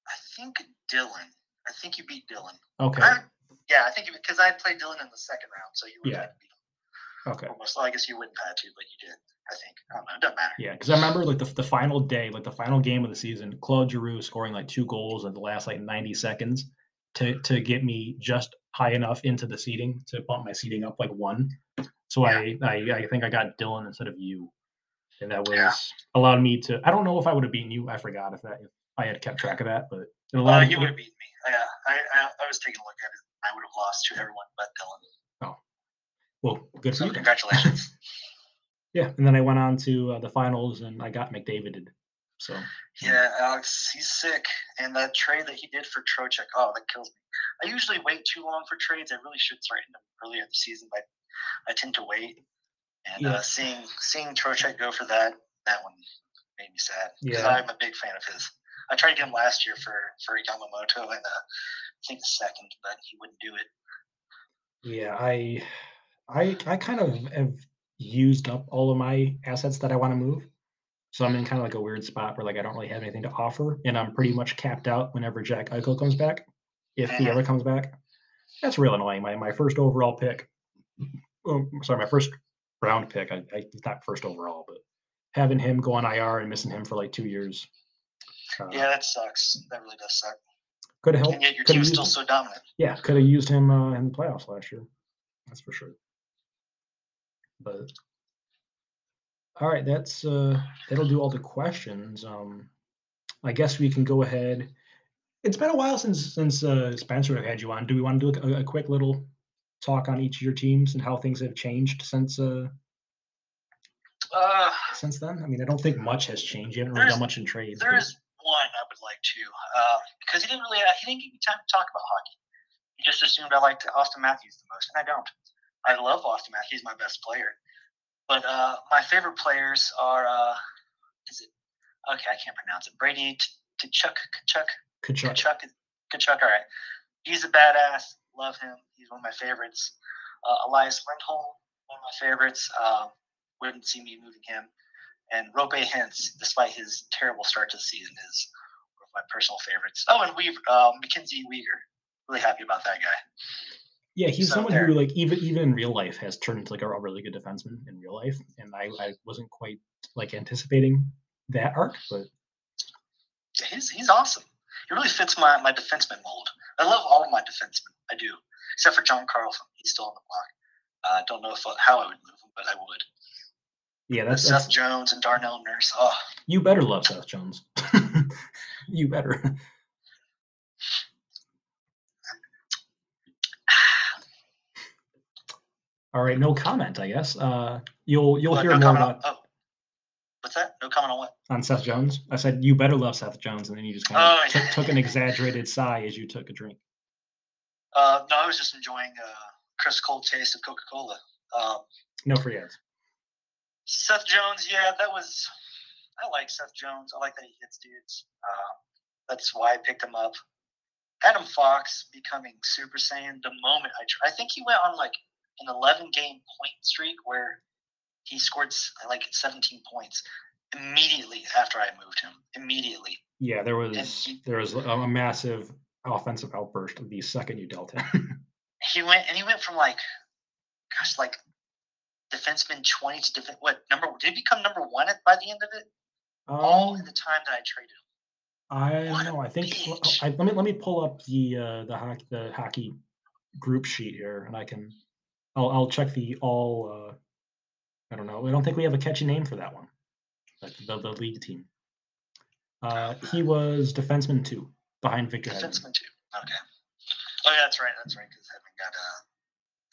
I think, Dylan. I think you beat Dylan. Okay. I, yeah, I think because I played Dylan in the second round, so you would Yeah. have beat him. Okay. Almost. Well, I guess you wouldn't have had to, but you did. I think. I don't know. It doesn't matter. Yeah, because I remember like the, the final day, like the final game of the season, Claude Giroux scoring like two goals in the last like 90 seconds to to get me just high enough into the seating to bump my seating up like one. So I, I I think I got Dylan instead of you, and that was Yeah. allowed me to. I don't know if I would have beaten you. I forgot if that if I had kept track of that, but it Uh, allowed you would have beaten me. Yeah, I, I, I was taking a look at it. I would have lost to everyone but Dylan. Oh, well, good for So you. congratulations. *laughs* Yeah, and then I went on to uh, the finals and I got McDavided. So yeah, Alex, he's sick, and that trade that he did for Trocheck, oh, that kills me. I usually wait too long for trades. I really should threaten them earlier in the season, but I tend to wait. And Yeah. uh, seeing seeing Trocheck go for that, that one made me sad because Yeah. I'm a big fan of his. I tried to get him last year for for Yamamoto and uh, think the second, but he wouldn't do it. Yeah, I, I, I kind of have used up all of my assets that I want to move. So I'm in kind of like a weird spot where like I don't really have anything to offer, and I'm pretty much capped out whenever Jack Eichel comes back, if he Mhm. ever comes back. That's real annoying. My my first overall pick, oh, sorry, my first round pick. I, I not first overall, but having him go on IR and missing him for like two years. Uh, Yeah, that sucks. That really does suck. Could have helped. And yet your team's still him. so dominant. Yeah, could have used him uh, in the playoffs last year. That's for sure. But all right, that's uh that'll do all the questions. Um I guess we can go ahead. It's been a while since since uh, Spencer had you on. Do we want to do a, a quick little talk on each of your teams and how things have changed since uh Uh, since then? I mean, I don't think much has changed. You haven't really done much in trades. there but- is one I would like to, uh, because he didn't really, uh, he didn't give me time to talk about hockey. He just assumed I liked Auston Matthews the most, and I don't. I love Auston Matthews; he's my best player. But uh, my favorite players are, uh, is it? Okay, I can't pronounce it. Brady Tkachuk, Kachuk, Kachuk. Kachuk, Kachuk. All right, he's a badass. Love him. He's one of my favorites. Uh, Elias Lindholm, one of my favorites. Um, wouldn't see me moving him. And Roope Hintz, despite his terrible start to the season, is one of my personal favorites. Oh, and Weaver, uh, Mackenzie Weegar. Really happy about that guy. Yeah, he's So someone there. who like even even in real life has turned into like a, a really good defenseman in real life, and I, I wasn't quite like anticipating that arc, but He's he's awesome. He really fits my, my defenseman mold. I love all of my defensemen. I do, except for John Carlson. He's still on the block. I uh, don't know if how I would move him, but I would. Yeah, that's, Seth that's Jones and Darnell Nurse. Oh, you better love Seth Jones. *laughs* you better. All right, no comment. I guess uh, you'll you'll hear no more comment on, about oh, what's that? No comment on what? on Seth Jones. I said you better love Seth Jones, and then you just kind of Oh, took, yeah. took an exaggerated sigh as you took a drink. Uh, no, I was just enjoying uh, Chris Cold taste of Coca Cola. Um, No free ads. Seth Jones, yeah, that was. I like Seth Jones. I like that he hits dudes. Uh, that's why I picked him up. Adam Fox becoming Super Saiyan the moment I. I think he went on like an 11 game point streak where he scored like 17 points immediately after I moved him. Immediately. Yeah, there was he- there was a, a massive offensive outburst the second you dealt him. *laughs* He went and he went from like, gosh, like defenseman 20 to defense. What number did he become number one at, by the end of it? All Um, in the time that I traded him. I What don't know. I think. I, let me let me pull up the uh, the hockey the hockey group sheet here, and I can I'll I'll check the all. Uh, I don't know. I don't think we have a catchy name for that one. Like the the league team. Uh, he was defenseman two behind Victor Hedman. Defenseman too. Okay. Oh yeah, that's right. That's right. Because Hedman got uh,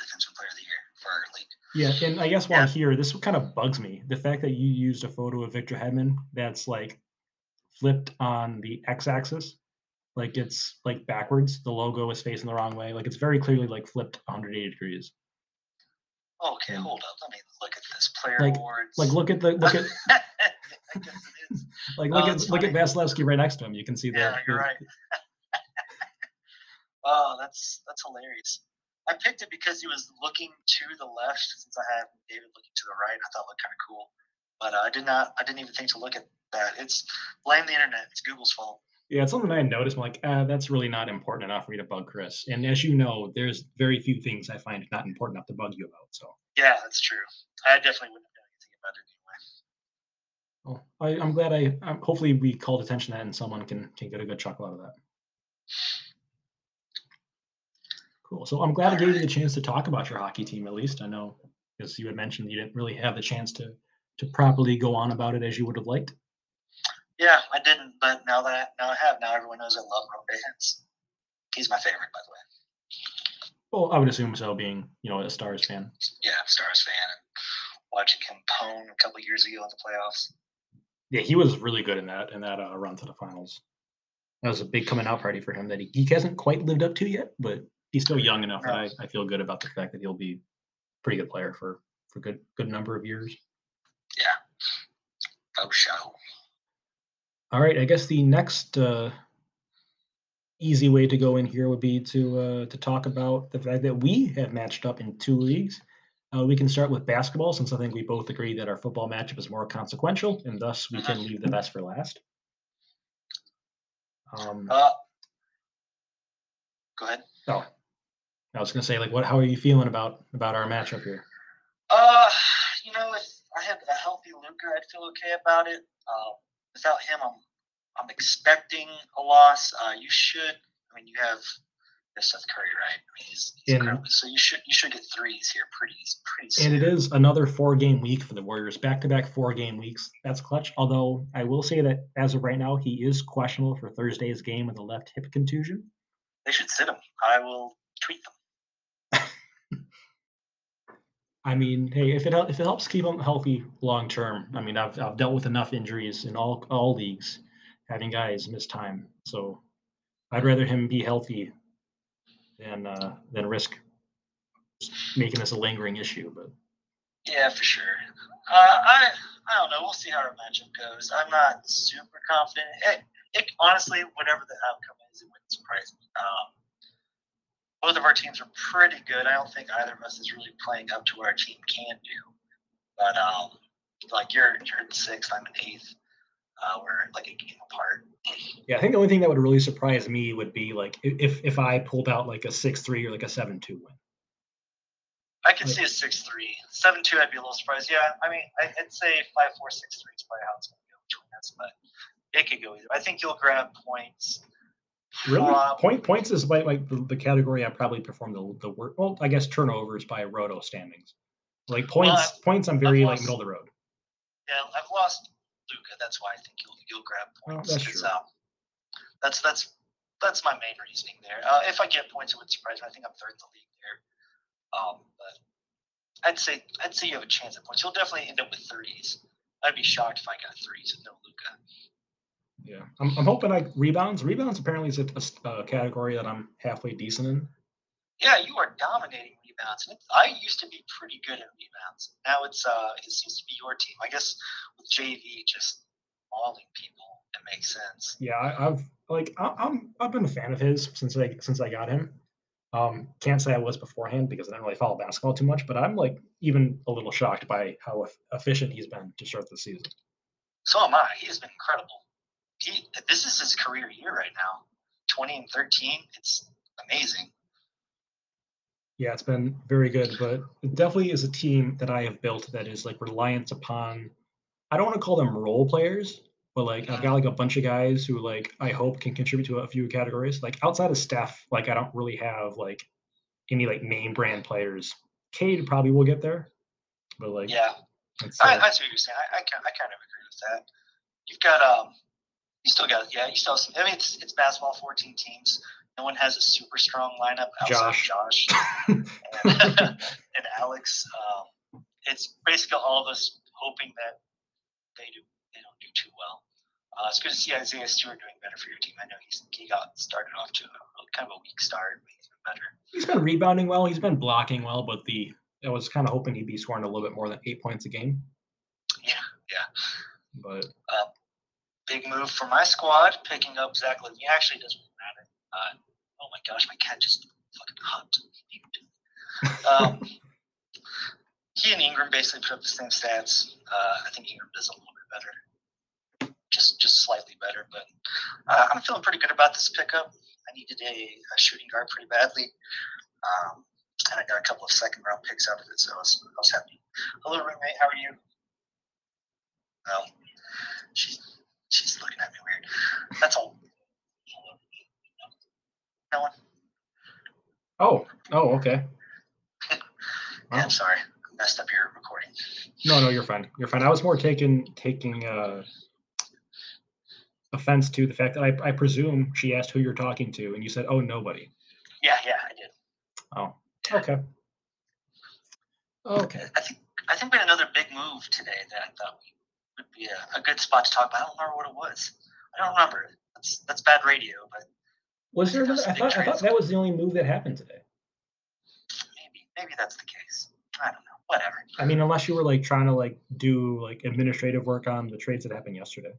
defenseman player of the year for our league. Yeah, and I guess while Yeah. here, this kind of bugs me. The fact that you used a photo of Victor Hedman that's like flipped on the x-axis, like it's like backwards. The logo is facing the wrong way. Like it's very clearly like flipped 180 degrees. Okay, hold up. Let me look at this player Like- awards. Like look at the look at *laughs* I guess it is. *laughs* like Oh, look at that's look at. Vasilevskiy right next to him. You can see the, Yeah, you're right. *laughs* Oh, that's that's hilarious. I picked it because he was looking to the left, since I had David looking to the right. I thought it looked kind of cool, but uh, I did not. I didn't even think to look at that. It's blame the internet. It's Google's fault. Yeah, it's something I noticed. I'm like, uh, that's really not important enough for me to bug Chris. And as you know, there's very few things I find not important enough to bug you about. So Yeah, that's true. I definitely wouldn't have done anything about it anyway. well, I, I'm glad I. Um, hopefully, we called attention to that, and someone can can get a good chuckle out of that. Cool. So I'm glad I gave you the chance to talk about your hockey team. At least I know, because you had mentioned you didn't really have the chance to to properly go on about it as you would have liked. Yeah, I didn't, but now that I, now I have, now everyone knows I love Ron Bahens. He's my favorite, by the way. Well, I would assume so, being you know a Stars fan. Yeah, Stars fan and watching him pwn a couple years ago in the playoffs. Yeah, he was really good in that in that uh, run to the finals. That was a big coming out party for him that he, he hasn't quite lived up to yet, but he's still young enough that I, I feel good about the fact that he'll be a pretty good player for for good good number of years. Yeah. Oh, show. All right, I guess the next uh, easy way to go in here would be to uh, to talk about the fact that we have matched up in two leagues. Uh, we can start with basketball, since I think we both agree that our football matchup is more consequential, and thus we can leave the best for last. Um, Uh, go ahead. oh, I was gonna say, like, what? How are you feeling about about our matchup here? Uh, you know, if I had a healthy Luka, I'd feel okay about it. Uh, without him, I'm I'm expecting a loss. Uh, you should. I mean, you have Seth Curry, right? I mean, he's, he's incredible. So you should you should get threes here pretty pretty soon. And it is another four game week for the Warriors, back to back four game weeks. That's clutch. Although I will say that as of right now, he is questionable for Thursday's game with a left hip contusion. They should sit him. I will tweet them. I mean, hey, if it if it helps keep him healthy long term, I mean, I've I've dealt with enough injuries in all all leagues, having guys miss time. So I'd rather him be healthy than uh, than risk making this a lingering issue. But Yeah, for sure. Uh, I I don't know. We'll see how our matchup goes. I'm not super confident. It, it honestly, whatever the outcome is, it wouldn't surprise me. Um, both of our teams are pretty good. I don't think either of us is really playing up to what our team can do. But um, like you're you're in sixth, I'm in eighth. Uh, we're like a game apart. yeah, I think the only thing that would really surprise me would be like if if I pulled out like a six three or like a seven two win. I could see a six-three, seven-two. I'd be a little surprised. Yeah, I mean, I'd say five-four-six-three is probably how it's going to go between us, but it could go either. I think you'll grab points. Really, Prob- point points is like like the, the category I probably performed the the worst. Well, I guess turnovers by roto standings. Like points, I've- points. I'm very like lost- middle of the road. Yeah, I've lost Luka. That's why I think you'll you'll grab Oh, points. that's 'cause, true. um, that's that's that's my main reasoning there. Uh, if I get points, it would surprise me. I think I'm third in the league there. Um, but I'd say I'd say you have a chance at points. You'll definitely end up with thirties. I'd be shocked if I got threes with no Luka. Yeah, I'm, I'm hoping like rebounds. Rebounds apparently is a category that I'm halfway decent in. Yeah, you are dominating rebounds. I used to be pretty good at rebounds. Now it's uh, it seems to be your team. I guess with JV just mauling people, it makes sense. Yeah, I, I've like I, I'm I've been a fan of his since I since I got him. Um, can't say I was beforehand because I didn't really follow basketball too much, but I'm like even a little shocked by how efficient he's been to start the season. So am I. He has been incredible. He this is his career year right now. Twenty and thirteen. It's amazing. Yeah, it's been very good, but it definitely is a team that I have built that is like reliant upon. I don't want to call them role players, but like I've got like a bunch of guys who like I hope can contribute to a few categories. Like outside of Steph, like I don't really have like any like name brand players. Cade probably will get there, but like Yeah, I, uh, I see what you're saying. I, I, I kind of agree with that. You've got um, you still got yeah, you still have some. I mean, it's it's basketball, fourteen teams. No one has a super strong lineup outside Josh. Josh *laughs* and, *laughs* and Alex. Um, it's basically all of us hoping that they do they don't do too well. Uh, it's good to see Isaiah Stewart doing better for your team. I know he's he got started off to a, kind of a weak start, but he's been better. he's been rebounding well. He's been blocking well, but the I was kind of hoping he'd be scoring a little bit more than eight points a game. Yeah, yeah. But Big move for my squad, picking up Zach LaVine. Actually, doesn't matter. Uh, oh my gosh, my cat just fucking hopped. Um, *laughs* he and Ingram basically put up the same stats. Uh, I think Ingram does a little bit better. Just, just just slightly better. But uh, I'm feeling pretty good about this pickup. I needed a, a shooting guard pretty badly. Um, and I got a couple of second round picks out of it, so I was, I was happy. Hello, roommate. How are you? Well, she's she's looking at me weird. That's all. No one. Oh, oh, okay. *laughs* Yeah, Wow. I'm sorry. I messed up your recording. No, no, you're fine. You're fine. I was more taking taking uh, offense to the fact that I, I presume she asked who you're talking to, and you said, "Oh, nobody." Yeah, yeah, I did. Oh, okay. Okay. I think I think we had another big move today that I thought would be a, a good spot to talk about. I don't remember what it was. I don't remember. That's that's bad radio, but Was there? Another, I thought I thought that was the only move that happened today. maybe maybe that's the case. I don't know. Whatever. I mean, unless you were like trying to like do like administrative work on the trades that happened yesterday.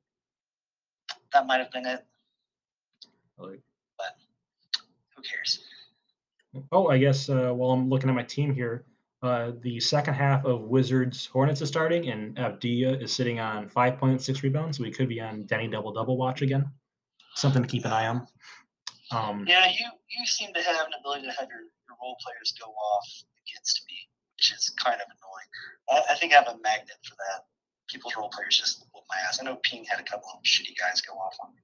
That might have been it. Like, Who cares? oh, I guess uh, while I'm looking at my team here, uh, the second half of Wizards Hornets is starting, and Avdija is sitting on 5.6 rebounds. So we could be on Deni double double watch again. Something to keep an eye on. Um, Yeah, you you seem to have an ability to have your, your role players go off against me, which is kind of annoying. I, I think I have a magnet for that. People's role players just whoop my ass. I know Ping had a couple of shitty guys go off on me.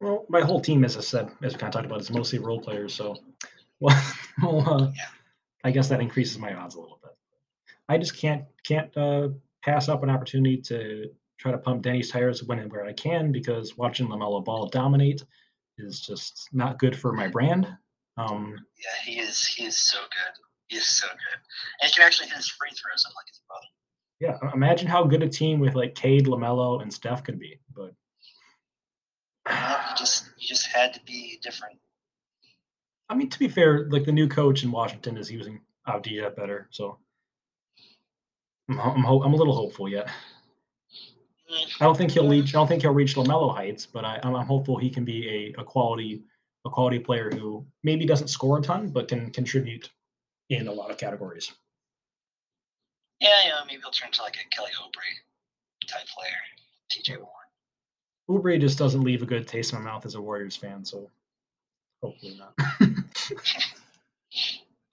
Well, my whole team, as I said, as we kind of talked about, is mostly role players. So, *laughs* well, well uh, Yeah. I guess that increases my odds a little bit. I just can't can't uh, pass up an opportunity to try to pump Deni's tires when and where I can because watching Lamelo Ball dominate is just not good for my brand. Um, Yeah, he is he is so good. He is so good. And he can actually hit his free throws unlike his brother. yeah, imagine how good a team with like Cade, Lamelo, and Steph could be. But Well, you just you just had to be different. I mean, to be fair, like the new coach in Washington is using Avdija better, so I'm I'm, ho- I'm a little hopeful yet. I don't think he'll reach. I don't think he'll reach Lamelo heights, but I, I'm, I'm hopeful he can be a, a quality a quality player who maybe doesn't score a ton, but can contribute in a lot of categories. Yeah, yeah, maybe he'll turn to like a Kelly Oubre type player. TJ Warren. Oubre just doesn't leave a good taste in my mouth as a Warriors fan, so hopefully not.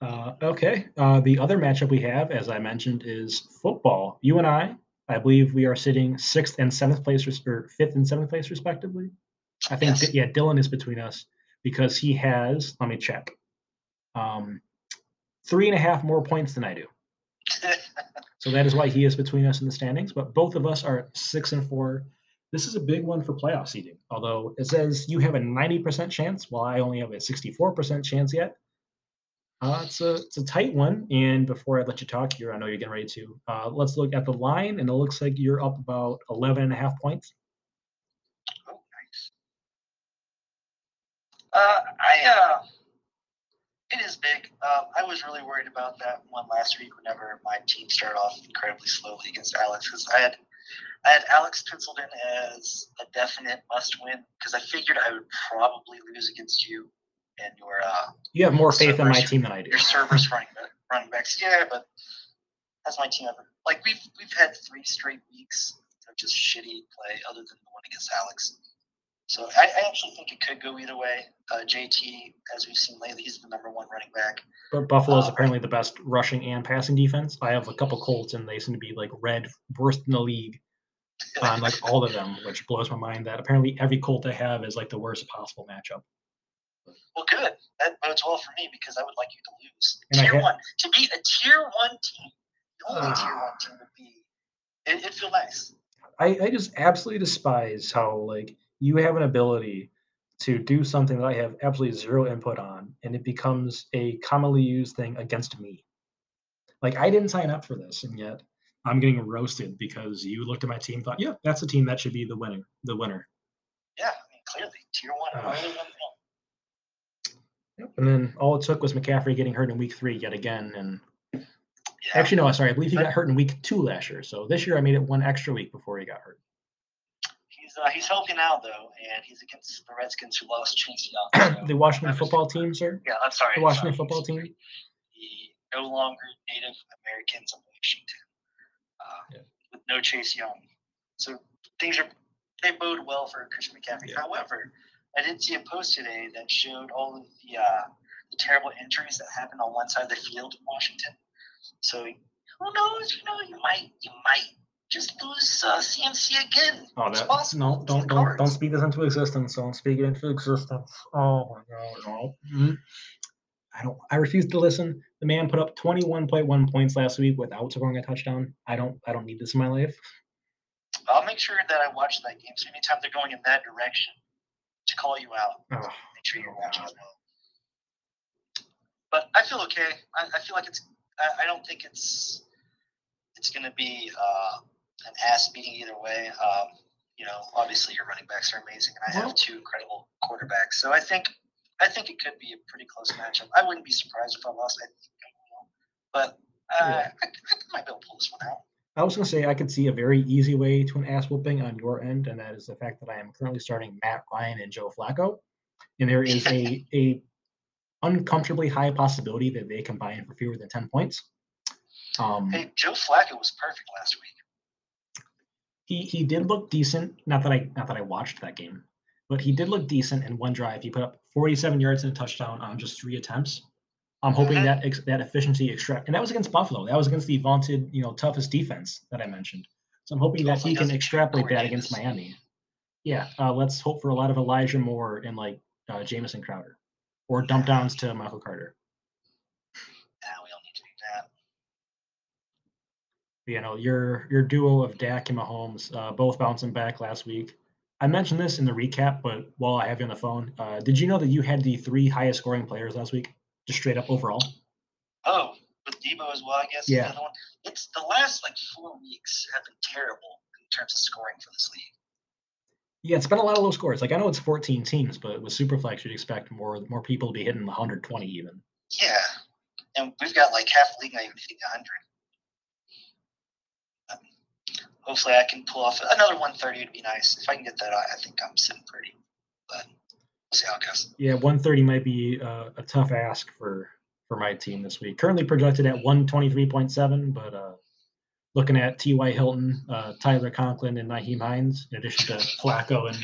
*laughs* uh, okay, uh, the other matchup we have, as I mentioned, is football. You and I, I believe we are sitting sixth and seventh place, res- or fifth and seventh place, respectively. I think, Yes. Di- yeah, Dylan is between us because he has. Let me check. Um, three and a half more points than I do. *laughs* So that is why he is between us in the standings. But both of us are six and four. This is a big one for playoff seeding. Although it says you have a 90% chance, while I only have a 64% chance yet. Uh, it's a it's a tight one. And before I let you talk here, I know you're getting ready to. Uh, let's look at the line, and it looks like you're up about 11 and a half points. Oh, nice. Uh, I uh, it is big. Um, I was really worried about that one last week. Whenever my team started off incredibly slowly against Alex, because I had I had Alex penciled in as a definite must-win because I figured I would probably lose against you and your uh, You have more faith in my team than I do. your servers running back, running backs. Yeah, but that's my team ever. Like we've we've had three straight weeks of just shitty play, other than the one against Alex. So I, I actually think it could go either way. Uh, JT, as we've seen lately, he's the number one running back. But Buffalo's Uh, apparently the best rushing and passing defense. I have a couple Colts, and they seem to be like red, worst in the league on like all of them, which blows my mind. That apparently every Colt I have is like the worst possible matchup. well, good. That bodes well for me because I would like you to lose. And tier ha- one to beat a tier one team. The only Ah. tier one team would be. It, it'd feel nice. I, I just absolutely despise how like you have an ability to do something that I have absolutely zero input on, and it becomes a commonly used thing against me. Like I didn't sign up for this, and yet I'm getting roasted because you looked at my team, thought, yeah, that's a team that should be the winner. The winner. Yeah, I mean clearly tier one. One- Yep. And then all it took was McCaffrey getting hurt in week three yet again. And Yeah. actually, no, I'm sorry, I believe he got hurt in week two last year. So this year I made it one extra week before he got hurt. He's uh, he's helping out though, and he's against the Redskins who lost Chase Young. so the Washington football team, sir. Yeah, I'm sorry. The Washington sorry, football team. The no longer Native Americans of Washington, uh, Yeah. with no Chase Young. So things are they bode well for Christian McCaffrey. Yeah. However, I did see a post today that showed all of the uh, the terrible injuries that happened on one side of the field in Washington. So who knows? You know, you might you might just lose uh, CMC again. Oh, It's that possible. no, It's in don't don't don't speak this into existence. Don't speak it into existence. Oh my god, no. Mhm. I don't. I refuse to listen. The man put up twenty one point one points last week without scoring a touchdown. I don't. I don't need this in my life. I'll make sure that I watch that game. So anytime they're going in that direction, to call you out, Oh, make sure you're watching well. But I feel okay. I, I feel like it's. I, I don't think it's. It's going to be uh, an ass beating either way. Um, you know, obviously your running backs are amazing, and I have two incredible quarterbacks. So I think. I think it could be a pretty close matchup. I wouldn't be surprised if I lost. I think I will. But uh, Yeah. I, I might be able to pull this one out. I was gonna say I could see a very easy way to an ass whooping on your end, and that is the fact that I am currently starting Matt Ryan and Joe Flacco, and there is a *laughs* a uncomfortably high possibility that they combine for fewer than ten points. Um, Hey, Joe Flacco was perfect last week. he he did look decent. Not that I not that I watched that game, but he did look decent in one drive. He put up 47 yards and a touchdown on just three attempts. I'm hoping that ex, that efficiency extract, and that was against Buffalo. That was against the vaunted, you know, toughest defense that I mentioned. So I'm hoping that he can extrapolate that against. Miami. Yeah, uh, let's hope for a lot of Elijah Moore and like uh, Jamison Crowder, or dump downs to Michael Carter. Nah, we don't need to do that. you know your your duo of Dak and Mahomes, uh, both bouncing back last week. I mentioned this in the recap, but while I have you on the phone, uh, did you know that you had the three highest scoring players last week, just straight up overall? Oh, with Deebo as well, I guess. Yeah. The one. It's the last like four weeks have been terrible in terms of scoring for this league. Yeah, it's been a lot of low scores. Like I know it's 14 teams, but with Superflex, you'd expect more more people to be hitting 120 even. Yeah, and we've got like half the league not even hitting 100. Um, hopefully, I can pull off another 130. Would be nice if I can get that. I think I'm sitting pretty, but we'll see how it goes. Yeah, 130 might be uh, a tough ask for for my team this week. Currently projected at 123.7, but uh, looking at T.Y. Hilton, uh, Tyler Conklin, and Nyheim Hines, in addition to Flacco and,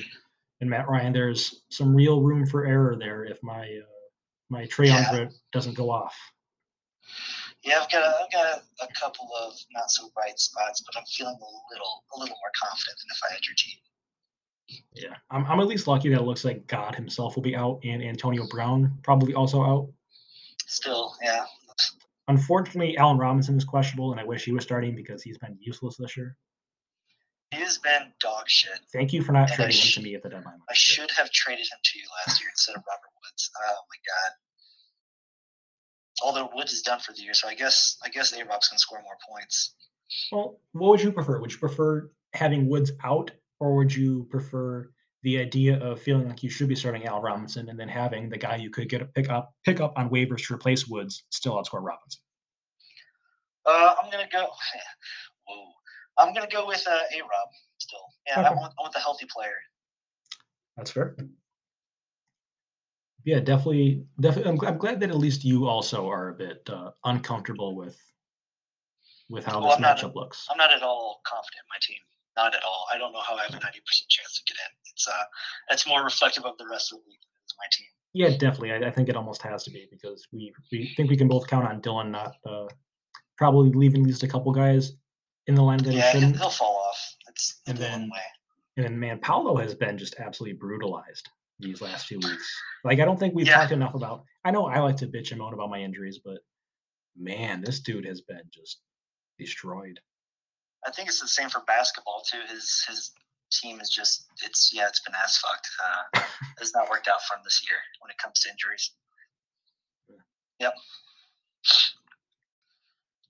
and Matt Ryan, there's some real room for error there if my uh, my Trey Yeah. Doesn't go off. Yeah, I've got a, I've got a, a couple of not so bright spots, but I'm feeling a little a little more confident than if I had your team. Yeah, I'm, I'm at least lucky that it looks like God himself will be out and Antonio Brown probably also out. Still, yeah, Unfortunately, Allen Robinson is questionable, and I wish he was starting because he's been useless this year. he has been dog shit. Thank you for not And trading him to me at the deadline. I should have traded him to you last year instead of Robert Woods. Oh my god. Although Woods is done for the year, so I guess I guess A Rob's gonna score more points. Well, what would you prefer? Would you prefer having Woods out, or would you prefer the idea of feeling like you should be starting Al Robinson and then having the guy you could get a pick up pick up on waivers to replace Woods still outscore Robinson? Uh, I'm gonna go. *laughs* Whoa, I'm gonna go with uh, A Rob still. Yeah, I want I want the healthy player. That's fair. Yeah, definitely. Definitely. I'm, I'm glad that at least you also are a bit uh, uncomfortable with with how Well, this I'm not- matchup looks. I'm not at all confident in my team. Not at all. I don't know how I have a 90% chance to get in. It's uh, it's more reflective of the rest of the league than my team. Yeah, definitely. I, I think it almost has to be because we we think we can both count on Dylan not uh, probably leaving at least a couple guys in the line that Yeah, he he'll, shouldn't. he'll fall off. And the then- way. And then, man, Paulo has been just absolutely brutalized these last few weeks. Like, I don't think we've Yeah. talked enough about. I know I like to bitch and moan about my injuries, but man, this dude has been just destroyed. I think it's the same for basketball too. His his team is just it's yeah it's been ass fucked. Uh, *laughs* it's not worked out for him this year when it comes to injuries. Yep.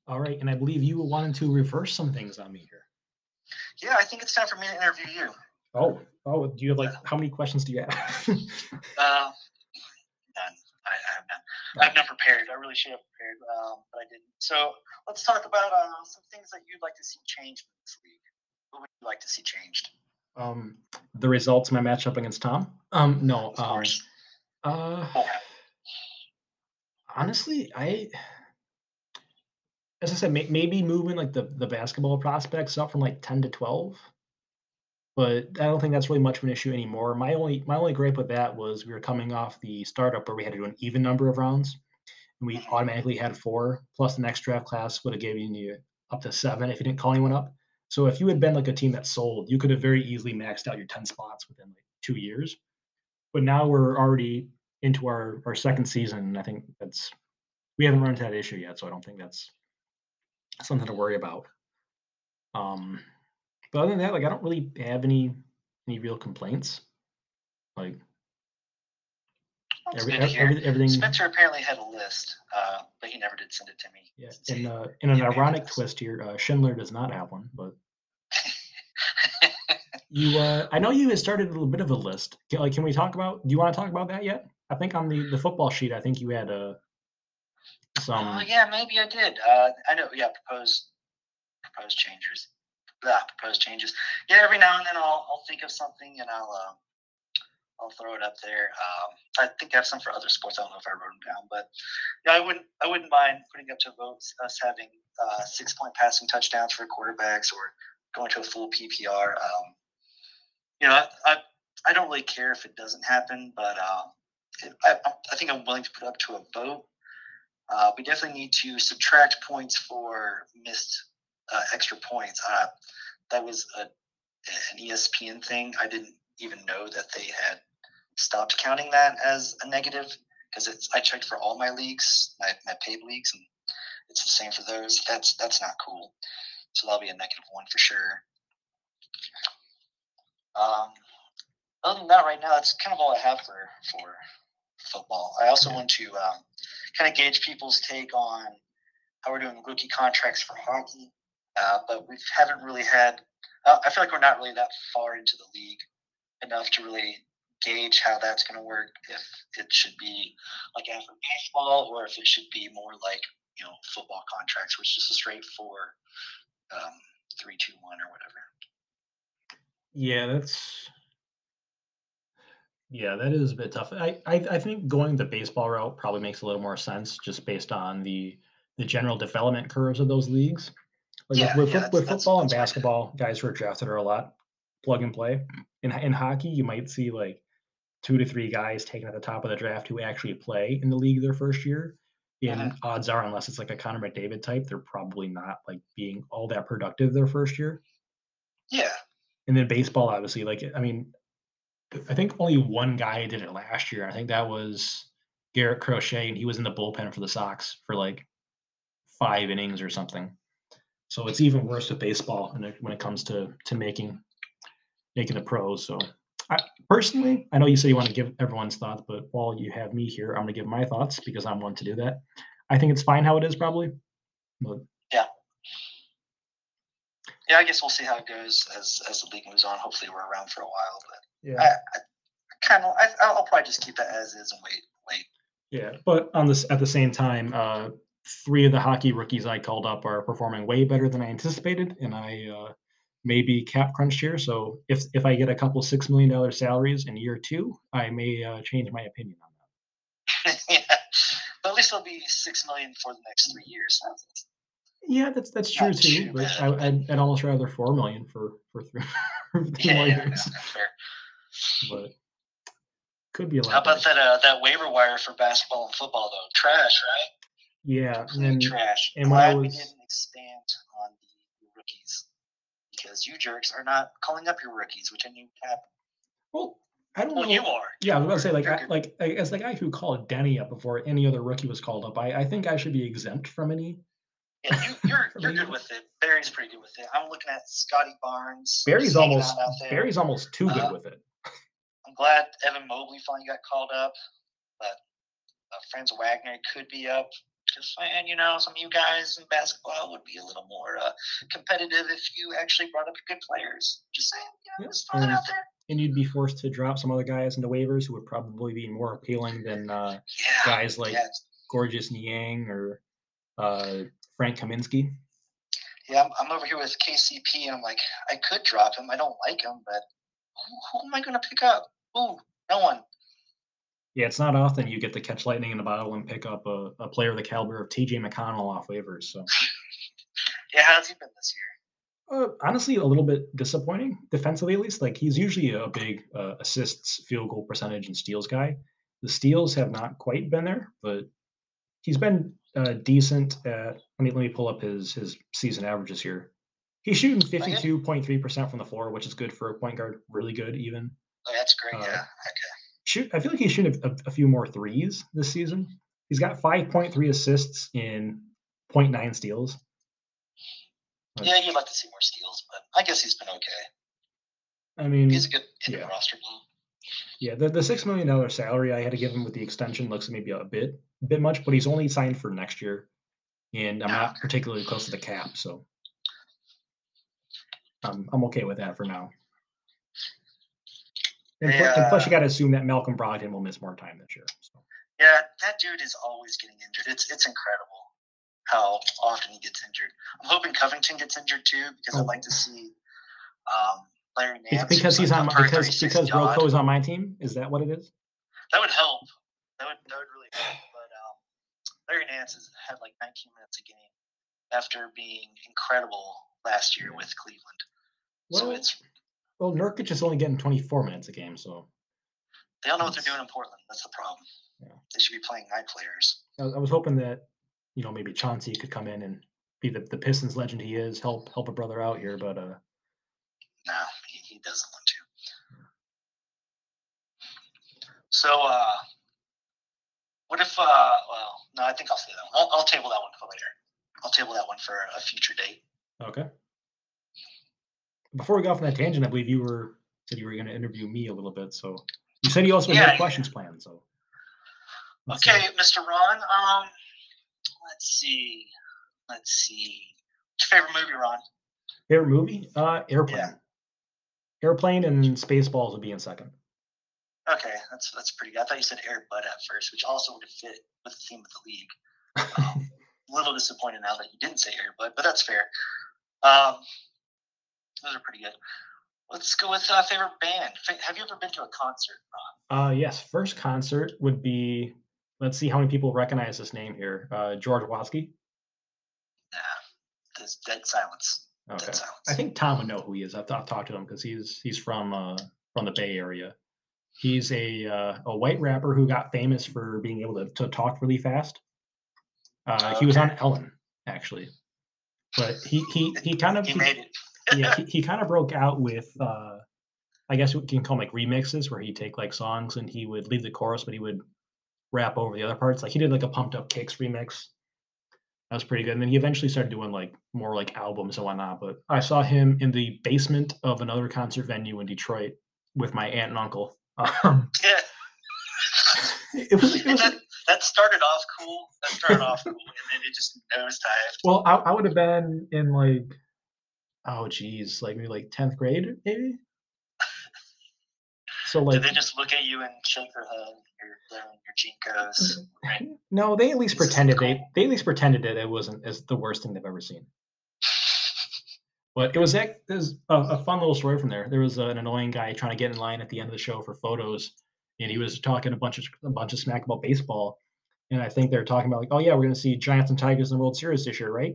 All right, and I believe you wanted to reverse some things on me here. Yeah, I think it's time for me to interview you. Oh, oh, do you have like how many questions do you have? *laughs* Uh, none. I, I have none. I have none prepared. I really should have prepared, um, but I didn't. So let's talk about uh, some things that you'd like to see change in this league. What would you like to see changed? um, the results of my matchup against Tom. Um, no, um, uh, Oh, honestly, I, as I said, may, maybe moving like the the basketball prospects up from like ten to twelve. But I don't think that's really much of an issue anymore. My only my only gripe with that was we were coming off the startup where we had to do an even number of rounds, and we Mhm. automatically had four. Plus, the next draft class would have given you up to seven if you didn't call anyone up. So if you had been like a team that sold, you could have very easily maxed out your ten spots within like two years. But now we're already into our our second season, and I think that's we haven't run into that issue yet. So I don't think that's something to worry about. Um, but other than that, like I don't really have any any real complaints. Like every, good to ev- hear. every- everything, Spencer apparently had a list, uh, but he never did send it to me. yeah. Uh, in an ironic twist here, uh, Schindler does not have one, but *laughs* you, uh, I know you had started a little bit of a list. Can, like, can we talk about? Do you want to talk about that yet? I think on the the football sheet, I think you had uh, some. Oh yeah, maybe I did. Uh, I know. Yeah, proposed proposed changes. Yeah, proposed changes. Yeah, every now and then I'll I'll think of something and I'll uh, I'll throw it up there. Um, I think I have some for other sports. I don't know if I wrote them down, but yeah, I wouldn't I wouldn't mind putting up to votes us having uh, six point passing touchdowns for quarterbacks or going to a full PPR. Um, you know, I, I I don't really care if it doesn't happen, but uh, I I think I'm willing to put up to a vote. Uh, we definitely need to subtract points for missed uh, extra points. Uh, that was a, an ESPN thing. I didn't even know that they had stopped counting that as a negative because it's. I checked for all my leagues, my, my paid leagues, and it's the same for those. That's that's not cool. So that'll be a negative one for sure. Um, other than that, right now, that's kind of all I have for for football. I also want to um, kind of gauge people's take on how we're doing rookie contracts for hockey, uh, but we haven't really had. Uh, I feel like we're not really that far into the league enough to really gauge how that's going to work. If it should be like after baseball, or if it should be more like you know football contracts, where it's just a straight four, um, three, two, one, or whatever. Yeah, that's yeah, that is a bit tough. I, I I think going the baseball route probably makes a little more sense just based on the the general development curves of those leagues. Like Yeah, with, yeah, with, with that's- football and that's basketball, guys who are drafted are a lot plug and play. In in hockey, you might see like two to three guys taken at the top of the draft who actually play in the league their first year. And Mhm. odds are, unless it's like a Connor McDavid type, they're probably not like being all that productive their first year. Yeah, And then baseball, obviously, like I mean, I think only one guy did it last year. I think that was Garrett Crochet, and he was in the bullpen for the Sox for like five innings or something. So it's even worse with baseball when it, when it comes to to making making the pros. So I, personally, I know you say you want to give everyone's thoughts, but while you have me here, I'm going to give my thoughts because I'm one to do that. I think it's fine how it is, probably. But yeah. Yeah. I guess we'll see how it goes as as the league moves on. Hopefully, we're around for a while, but yeah, I, I kind of I, I'll probably just keep it as is and wait, wait. Yeah, but on this at the same time, uh, three of the hockey rookies I called up are performing way better than I anticipated, and I uh, may be cap crunched here. So if if I get a couple six million dollar salaries in year two, I may uh, change my opinion on that. yeah, *laughs* but at least it'll be six million for the next three years. Yeah, that's that's true Not too. But I, I'd, I'd almost rather four million for for three, *laughs* for three Yeah, more yeah, years. But could be a lot. How about better. that uh, that waiver wire for basketball and football though? Trash, right? Yeah, Complete and trash. and Glad we was- didn't expand on the rookies because you jerks are not calling up your rookies, which I knew would happen. well, I don't Well, know. you are. Yeah, I was about to say, like, I, like I- as the guy who called Deni up before any other rookie was called up, I, I think I should be exempt from any. Yeah, you, you're *laughs* you're good with it. Barry's pretty good with it. I'm looking at Scottie Barnes. Barry's almost out out there. Barry's almost too good Uh, with it. I'm glad Evan Mobley finally got called up, but uh, Franz Wagner could be up. Just saying, you know, some of you guys in basketball would be a little more uh, competitive if you actually brought up good players. Just saying, you know, Yeah, just throwing it and- out there. And you'd be forced to drop some other guys into waivers who would probably be more appealing than uh, Yeah, guys like yeah, Georges Niang or uh, Frank Kaminsky. yeah. I'm, I'm over here with KCP, and I'm like, I could drop him. I don't like him, but who, who am I going to pick up? Ooh, no one. Yeah, it's not often you get to catch lightning in a bottle and pick up a, a player of the caliber of TJ McConnell off waivers. So *laughs* Yeah, how's he been this year? Uh, honestly, a little bit disappointing defensively, at least. Like he's usually a big uh, assists, field goal percentage, and steals guy. The steals have not quite been there, but he's been uh, decent at. Let me let me pull up his his season averages here. He's shooting fifty two point three percent from the floor, which is good for a point guard. Really good, even. Oh, that's great. Uh, yeah. Okay. Shoot, I feel like he's shooting a, a, few more threes this season. He's got five point three assists in 0.9 steals. Yeah, you'd like to see more steals, but I guess he's been okay. I mean, he's a good yeah. roster. Yeah, the, the six million dollar salary I had to give him with the extension looks maybe a bit a bit much, but he's only signed for next year, and I'm not particularly close to the cap, so um, I'm okay with that for now. And, yeah. and plus, you got to assume that Malcolm Brogdon will miss more time this year. So. Yeah, that dude is always getting injured. It's it's incredible how often he gets injured. I'm hoping Covington gets injured too because oh. I'd like to see um, Larry Nance. It's because he's on because because Rocco's on my team. Is that what it is? That would help. That would that would really help. But um, Larry Nance has had like 19 minutes a game after being incredible last year with Cleveland. Well, so it's well, Nurkic is only getting 24 minutes a game, so they don't know what they're doing in Portland. That's the problem. Yeah. They should be playing night players. I was hoping that you know, maybe Chauncey could come in and be the, the Pistons legend he is, help help a brother out here, but uh no, he, he doesn't want to. So uh what if uh well no, I think I'll say that one. I'll, I'll table that one for later. I'll table that one for a future date. Okay. Before we go off on that tangent, I believe you were said you were going to interview me a little bit. So you said you also yeah, had questions planned. So okay, see. Mr. Ron. Um, let's see. Let's see. What's your favorite movie, Ron? Favorite movie? Uh, Airplane. Yeah. Airplane and Spaceballs would be in second. Okay, that's that's pretty good. I thought you said Air Bud at first, which also would fit with the theme of the league. *laughs* Um, a little disappointed now that you didn't say Air Bud, but that's fair. Um, those are pretty good. Let's go with uh, favorite band. Have you ever been to a concert, Ron? Uh, yes. First concert would be Let's see how many people recognize this name here. Uh, George Watsky. Nah, there's dead silence. Okay. Dead silence. I think Tom would know who he is. I've, I've talked to him because he's he's from uh, from the Bay Area. He's a uh, a white rapper who got famous for being able to, to talk really fast. Uh, okay. He was on Ellen actually, but he he he kind of he, made it. Yeah, he, he kind of broke out with uh, I guess we can call them like remixes where he'd take like songs and he would leave the chorus, but he would rap over the other parts. Like he did like a Pumped Up Kicks remix. That was pretty good. And then he eventually started doing like more like albums and whatnot. But I saw him in the basement of another concert venue in Detroit with my aunt and uncle. *laughs* Um, *laughs* yeah. It was, it was that, that started off cool. That started off cool, and then it just nosedived. Well, I, I would have *laughs* been in like, oh geez, like maybe like tenth grade, maybe. So like, did they just look at you and shake their head? You're your uh, JNCOs. *laughs* Right? No, they at least this pretended cool. they they at least pretended that it wasn't as the worst thing they've ever seen. But it was that there's a, a, fun little story from there. There was an annoying guy trying to get in line at the end of the show for photos, and he was talking a bunch of a bunch of smack about baseball. And I think they're talking about like, oh yeah, we're going to see Giants and Tigers in the World Series this year, right?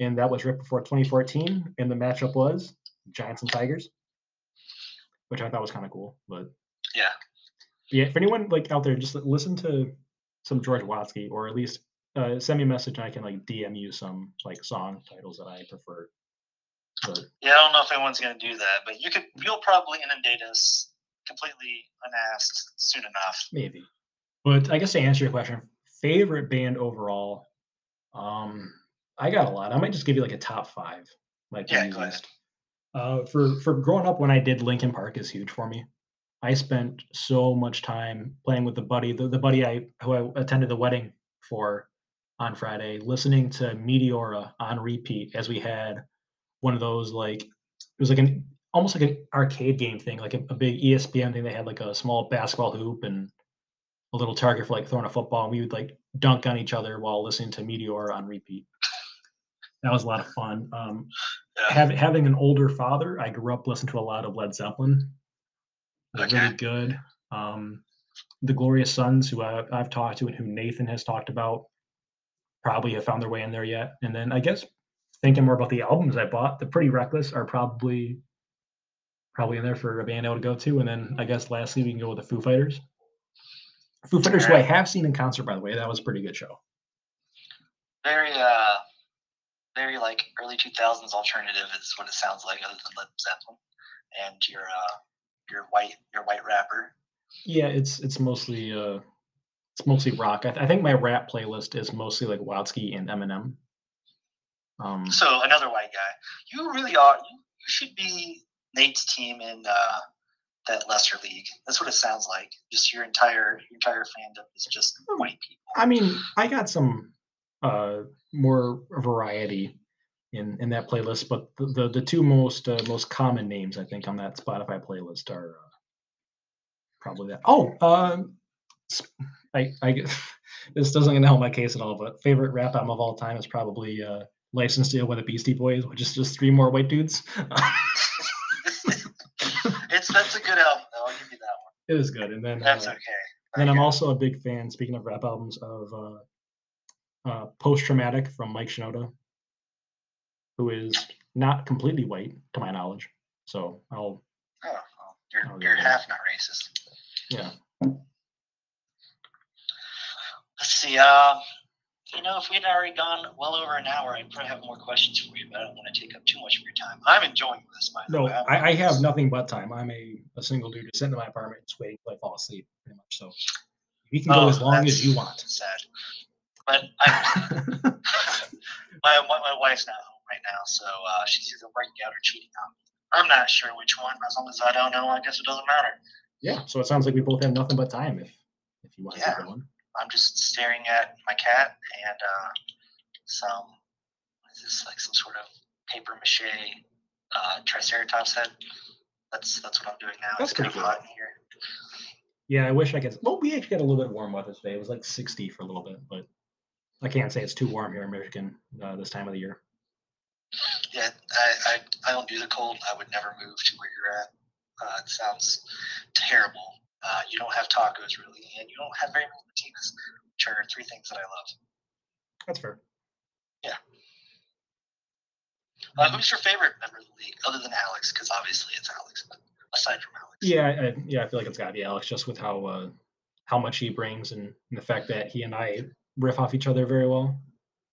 And that was right before 2014, and the matchup was Giants and Tigers which I thought was kind of cool. But yeah, yeah. If anyone like out there, just listen to some George Watsky, or at least uh, send me a message, and I can like DM you some like song titles that I prefer. But, yeah, I don't know if anyone's gonna do that, but you could. You'll probably inundate us completely unasked soon enough. Maybe. But I guess to answer your question, favorite band overall, um, I got a lot. I might just give you like a top five. Like yeah, go ahead. Uh, for for growing up, when I did Linkin Park is huge for me. I spent so much time playing with the buddy, the, the buddy I who I attended the wedding for on Friday, listening to Meteora on repeat as we had one of those like it was like an almost like an arcade game thing, like a, a big ESPN thing. They had like a small basketball hoop and a little target for like throwing a football. And we would like dunk on each other while listening to Meteora on repeat. That was a lot of fun. Um, yeah. having having an older father, I grew up listening to a lot of Led Zeppelin. Okay. Really good. Um, the Glorious Sons, who I, I've talked to and who Nathan has talked about, probably have found their way in there yet. And then I guess thinking more about the albums I bought, the Pretty Reckless are probably probably in there for a band I would go to, and then I guess lastly we can go with the Foo Fighters. Foo Fighters, who I have seen in concert by the way, that was a pretty good show. Very uh, very like early two thousands alternative is what it sounds like, other than Led Zeppelin, and your uh, your white your white rapper. Yeah, it's it's mostly uh, it's mostly rock. I, th- I think my rap playlist is mostly like Watsky and Eminem. Um, so another white guy. You really are. You, you should be Nate's team in uh, that lesser league. That's what it sounds like. Just your entire your entire fandom is just hmm. white people. I mean, I got some uh, more variety in in that playlist, but the the, the two most uh, most common names I think on that Spotify playlist are uh, probably that. Oh, um, I I *laughs* this doesn't gonna help my case at all, but favorite rap album of all time is probably uh, License to Ill by the Beastie Boys, which is just three more white dudes. *laughs* it's that's a good album, though. I'll give you that one. It is good, and then that's uh, okay. Then I'm also a big fan. Speaking of rap albums, of uh, Post Traumatic from Mike Shinoda, who is not completely white to my knowledge. So I'll. Oh, well, you're I'll you're half not racist. Yeah. Let's see. Uh, you know, if we'd already gone well over an hour, I'd probably have more questions for you, but I don't want to take up too much of your time. I'm enjoying this, by the no, way. I, I have nothing but time. I'm a, a single dude sitting in my apartment just waiting until I fall asleep, pretty much. So we can go oh, as long as you want. Sad. But I, *laughs* my, my wife's not home right now, so uh, she's either working out or cheating on me. I'm not sure which one. As long as I don't know, I guess it doesn't matter. Yeah, so it sounds like we both have nothing but time if if you want yeah. to going. I'm just staring at my cat and uh, some is this like some sort of paper mache uh, triceratops head. That's that's what I'm doing now. That's it's kind of hot in here. Yeah, I wish I could. Well, we actually got a little bit warm weather today. It was like 60 for a little bit, but I can't say it's too warm here in Michigan uh, this time of the year. Yeah, I, I, I don't do the cold. I would never move to where you're at. Uh, it sounds terrible. Uh, you don't have tacos really, and you don't have very many Martinez, which are three things that I love. That's fair. Yeah. Uh, who's your favorite member of the league, other than Alex? Because obviously it's Alex. But aside from Alex. Yeah, I, yeah, I feel like it's got to be Alex, just with how uh, how much he brings and, and the fact that he and I riff off each other very well,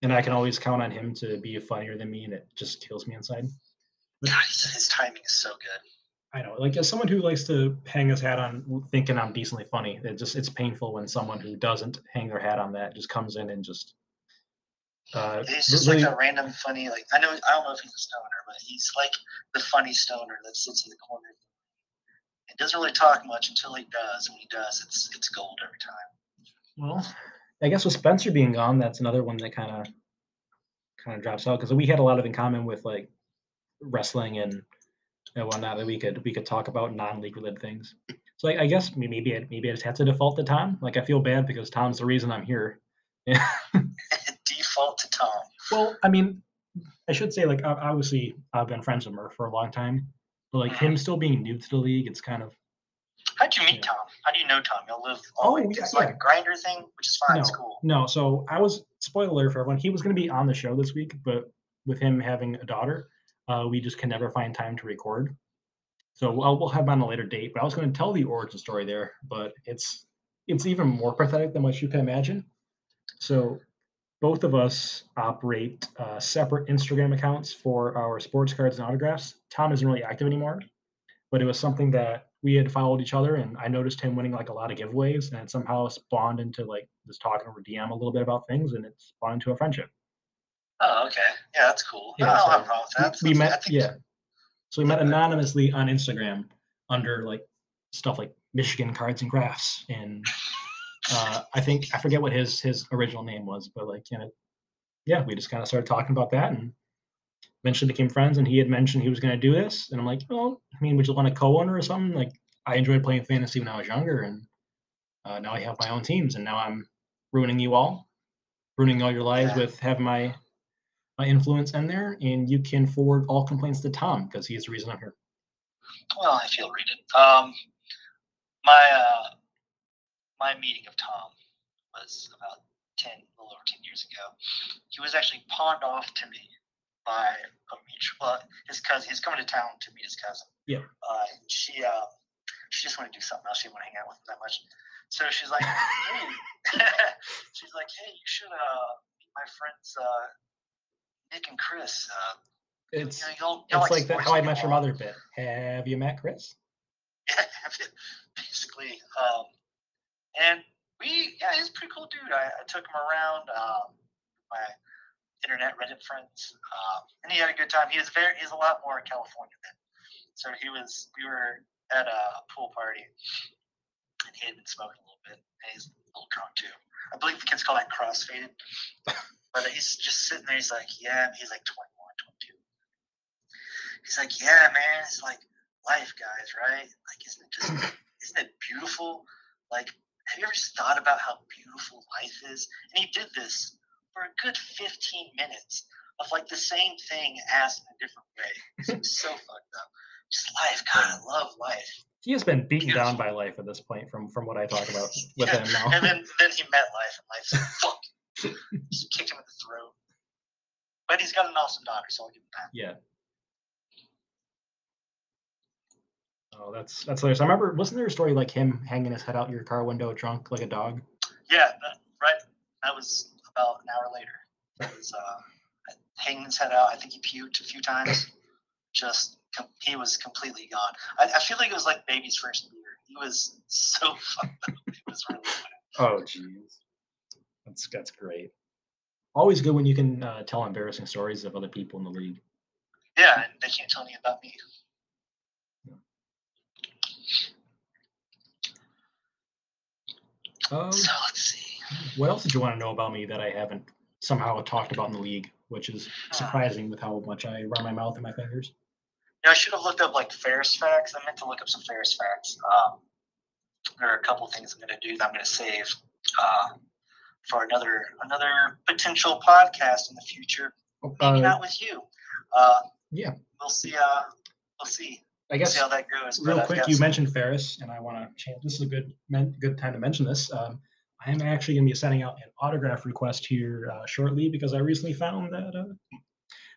and I can always count on him to be funnier than me, and it just kills me inside. God, his timing is so good. I know, like as someone who likes to hang his hat on thinking I'm decently funny, it just it's painful when someone who doesn't hang their hat on that just comes in and just. Uh, he's just really, like a random funny, like I know I don't know if he's a stoner, but he's like the funny stoner that sits in the corner. It doesn't really talk much until he does. And when he does, it's it's gold every time. Well, I guess with Spencer being gone, that's another one that kind of kind of drops out because we had a lot of in common with like wrestling and and whatnot that we could we could talk about non-league related things. So I, I guess maybe I, maybe I just have to default to Tom. Like I feel bad because Tom's the reason I'm here. *laughs* default to Tom. Well, I mean, I should say like obviously I've been friends with Murph for a long time, but like him mm-hmm. still being new to the league, it's kind of. How'd you meet. Tom? How do you know Tom? Y'all live all oh, yeah, it's yeah. like a Grindr thing, which is fine. No, it's cool. No, so I was spoiler for everyone. He was going to be on the show this week, but with him having a daughter, uh, we just can never find time to record. So we'll, we'll have him on a later date. But I was going to tell the origin story there, but it's it's even more pathetic than what you can imagine. So both of us operate uh, separate Instagram accounts for our sports cards and autographs. Tom isn't really active anymore, but it was something that we had followed each other, and I noticed him winning like a lot of giveaways, and somehow spawned into like just talking over DM a little bit about things, and it spawned into a friendship. Oh, okay. Yeah, that's cool. Yeah, no, so I don't have a problem with that. We, we met, yeah. So we met anonymously on Instagram under like stuff like Michigan Cards and Graphs, and uh, I think I forget what his his original name was, but like you know, yeah, we just kind of started talking about that, and eventually became friends. And he had mentioned he was going to do this, and I'm like, oh, I mean, would you want a co-owner or something? Like, I enjoyed playing fantasy when I was younger, and uh, now I have my own teams, and now I'm ruining you all, ruining all your lives yeah. with having my my influence in there, and you can forward all complaints to Tom because he's the reason I'm here. Well, I feel read it. Um, my uh, my meeting of Tom was about ten, a little over ten years ago. He was actually pawned off to me by a mutual his cousin. He's coming to town to meet his cousin. Yeah. Uh, she uh, she just wanted to do something else. She didn't want to hang out with him that much. So she's like, hey, *laughs* she's like, hey, you should uh meet my friends uh Nick and Chris. Uh, It's you know, you'll, you'll it's like the sports How I Met Your all." Mother bit. Have you met Chris? Yeah, *laughs* basically. Um, and we, yeah, he's a pretty cool dude. I, I took him around. Um, my internet Reddit friends, um, and he had a good time. He was very, he's a lot more California than. So he was. We were at a pool party, and he had been smoking a little bit, and he's a little drunk too. I believe the kids call that crossfaded. *laughs* but he's just sitting there. He's like, yeah. He's like 21, 22. He's like, yeah, man. It's like life, guys, right? Like, isn't it just, *laughs* isn't it beautiful? Like, have you ever just thought about how beautiful life is? And he did this for a good 15 minutes of like the same thing asked in a different way. It was so *laughs* fucked up. Just life, God, I love life. He has been beaten down by life at this point from from what I talk about *laughs* with Yeah, him now. And then, then he met life, and life said, fuck. *laughs* Just kicked him in the throat. But he's got an awesome daughter, so I'll give him that. Yeah. Oh, that's that's hilarious. I remember, wasn't there a story like him hanging his head out your car window, drunk like a dog? Yeah, that, right. That was about an hour later. That was uh, hanging his head out. I think he puked a few times. Just com- he was completely gone. I, I feel like it was like baby's first beer. He was so *laughs* fucked up. It was really bad. Oh, jeez. That's that's great. Always good when you can uh, tell embarrassing stories of other people in the league. Yeah, and they can't tell me about me. Um, So let's see. What else did you want to know about me that I haven't somehow talked about in the league? Which is surprising with how much I run my mouth and my fingers. Know, I should have looked up like Ferris facts. I meant to look up some Ferris facts. Um, there are a couple things I'm going to do that I'm going to save uh, for another another potential podcast in the future. Oh, Maybe uh, not with you. Uh, yeah. we'll see. Uh, we'll see. I We'll guess see how that goes. real quick, you some- mentioned Ferris, and I want to change. This is a good men, good time to mention this. Um, I am actually going to be sending out an autograph request here uh, shortly because I recently found that uh,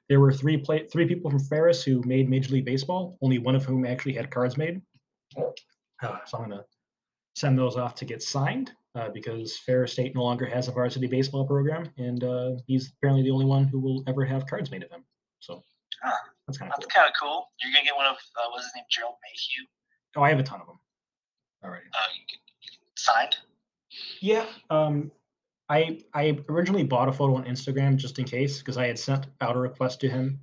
there were three play, three people from Ferris who made Major League Baseball. Only one of whom actually had cards made. Uh, so I'm going to send those off to get signed uh, because Ferris State no longer has a varsity baseball program, and uh, he's apparently the only one who will ever have cards made of him. So Ah, that's kind of That's cool. kind of cool. You're gonna get one of uh, what's his name, Gerald Mayhew. Oh, I have a ton of them All right. Uh, you can, you can signed. Yeah. Um, I I originally bought a photo on Instagram just in case because I had sent out a request to him,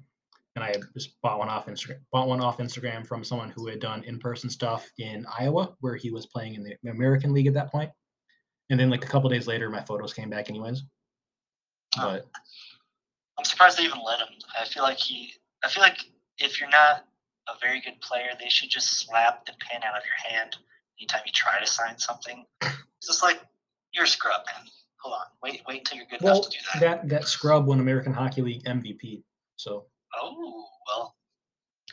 and I had just bought one off Instagram. Bought one off Instagram from someone who had done in-person stuff in Iowa, where he was playing in the American League at that point. And then like a couple days later, my photos came back anyways. Oh. But I'm surprised they even let him. I feel like he. I feel like if you're not a very good player, they should just slap the pen out of your hand anytime you try to sign something. It's just like you're a scrub, man. Hold on, wait, wait until you're good well, enough to do that. that that scrub won American Hockey League MVP. So Oh well,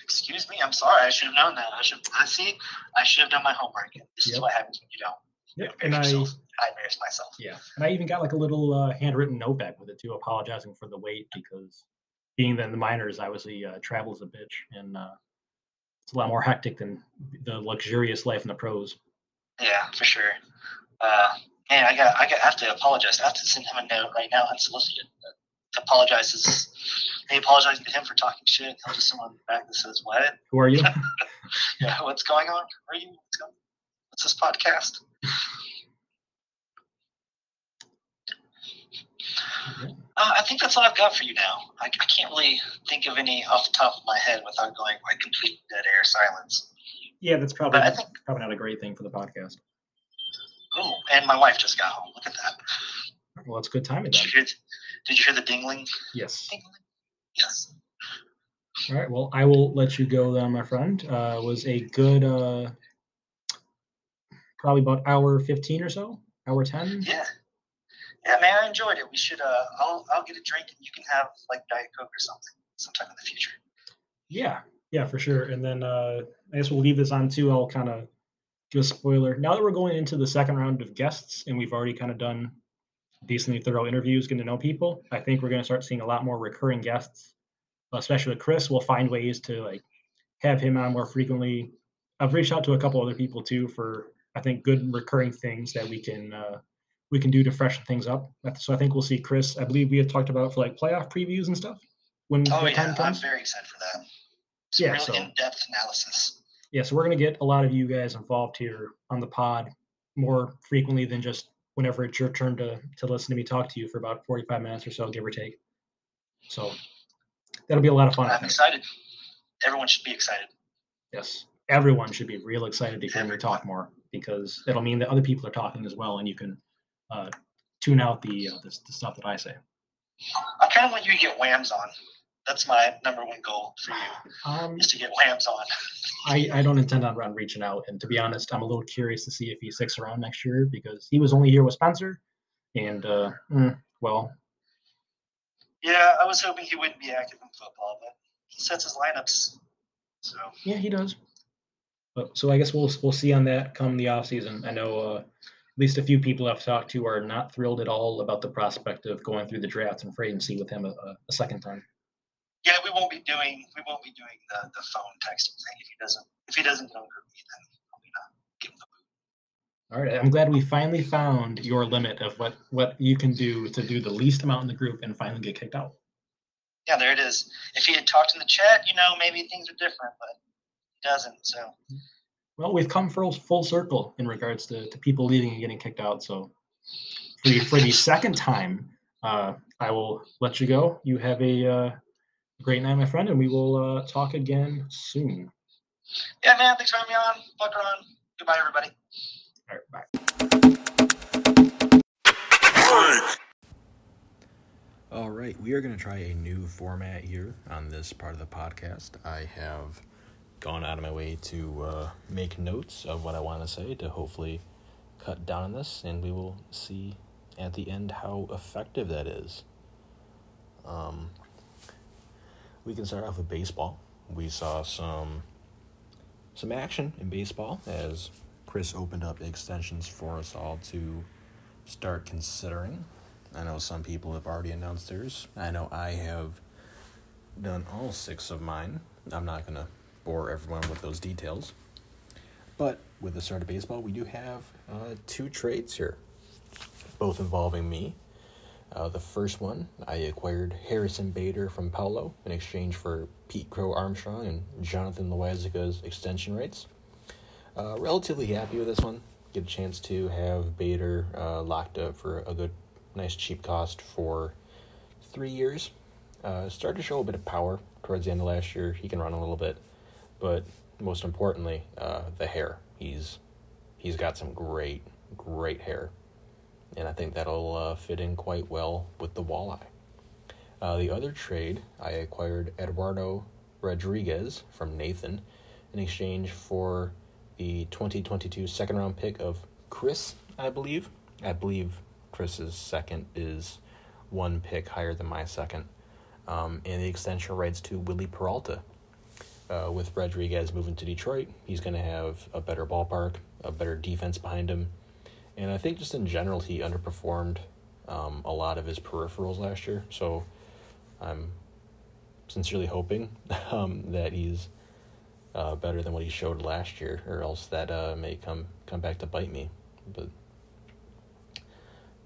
excuse me. I'm sorry. I should have known that. I should. I see. I should have done my homework. This is what happens when you don't. yeah, You and I yourself. I embarrassed myself. Yeah, and I even got like a little uh, handwritten note back with it too, apologizing for the wait because being in the minors, obviously uh, travel's a bitch, and uh, it's a lot more hectic than the luxurious life in the pros. Yeah, for sure. Uh, man, I got. I got. I have to apologize. I have to send him a note right now, unsolicited. Apologizes. He apologizing to him for talking shit. He'll just someone back that says, "What? *laughs* Who are you? Yeah, what's going on? Where are you? What's going? What's this podcast?" *laughs* Uh, I think that's all I've got for you now. I, I can't really think of any off the top of my head without going like complete dead air silence. yeah, that's probably I think, probably not a great thing for the podcast. oh, and my wife just got home. Look at that. Well, it's good timing Did you hear, did you hear the dingling? Yes. Dingling? Yes. All right. Well, I will let you go then, my friend. Uh, was a good, uh, probably about hour fifteen or so, hour ten. Yeah. Yeah, man, I enjoyed it. We should. Uh, I'll I'll get a drink and you can have like Diet Coke or something sometime in the future. Yeah, yeah, for sure. And then uh, I guess we'll leave this on too. I'll kind of do a spoiler. Now that we're going into the second round of guests and we've already kind of done decently thorough interviews, getting to know people, I think we're going to start seeing a lot more recurring guests especially with Chris. We'll find ways to like have him on more frequently. I've reached out to a couple other people too for I think good recurring things that we can uh, we can do to freshen things up. So I think we'll see Chris. I believe we have talked about for like playoff previews and stuff. When oh yeah, I'm very excited for that. Some yeah, so, in-depth analysis. Yeah, so we're gonna get a lot of you guys involved here on the pod more frequently than just whenever it's your turn to to listen to me talk to you for about 45 minutes or so, give or take. So that'll be a lot of fun. I'm excited. Everyone should be excited. Yes, everyone should be real excited to hear everyone. me talk more because it'll mean that other people are talking as well, and you can uh, tune out the, uh, the, the stuff that I say. I kind of want you to get whams on. That's my number one goal for you, um, is to get whams on. *laughs* I, I don't intend on, on reaching out, and to be honest, I'm a little curious to see if he sticks around next year because he was only here with Spencer, and uh, mm, well. Yeah, I was hoping he wouldn't be active in football, but he sets his lineups. So yeah, he does. But so I guess we'll we'll see on that come the off season. I know uh, least a few people I've talked to are not thrilled at all about the prospect of going through the draft and free agency with him a, a second time. Yeah, we won't be doing we won't be doing the, the phone texting thing if he doesn't if he doesn't get on GroupMe then I'm gonna give him the boot. All right, I'm glad we finally found your limit of what what you can do to do the least amount in the group and finally get kicked out. Yeah, there it is. If he had talked in the chat, you know, maybe things are different, but he doesn't. So. Mm-hmm. Well, we've come full full circle in regards to, to people leaving and getting kicked out. So, for the, for the second time, uh, I will let you go. You have a uh, great night, my friend, and we will uh, talk again soon. Yeah, man. Thanks for having me on. Fuck on. Goodbye, everybody. All right, bye. All right, we are going to try a new format here on this part of the podcast. I have gone out of my way to uh, make notes of what I want to say to hopefully cut down on this, and we will see at the end how effective that is. Um, we can start off with baseball. We saw some some action in baseball as Chris opened up extensions for us all to start considering. I know some people have already announced theirs. I know I have done all six of mine. I'm not to bore everyone with those details. But with the start of baseball, we do have uh, two trades here, both involving me. Uh, the first one, I acquired Harrison Bader from Paolo in exchange for Pete Crow Armstrong and Jonathan Loaisiga's extension rates. Uh, relatively happy with this one. Get a chance to have Bader uh, locked up for a good, nice cheap cost for three years. Uh, started to show a bit of power towards the end of last year. He can run a little bit but most importantly, uh, the hair. He's he's got some great great hair, and I think that'll uh, fit in quite well with the walleye. Uh, the other trade, I acquired Eduardo Rodriguez from Nathan in exchange for the 2022 second round pick of Chris, I believe. I believe Chris's second is one pick higher than my second. Um, and the extension rights to Wily Peralta, uh, with Rodriguez moving to Detroit, he's going to have a better ballpark, a better defense behind him. And I think just in general, he underperformed um, a lot of his peripherals last year. So I'm sincerely hoping *laughs* um, that he's uh, better than what he showed last year, or else that uh, may come come back to bite me. But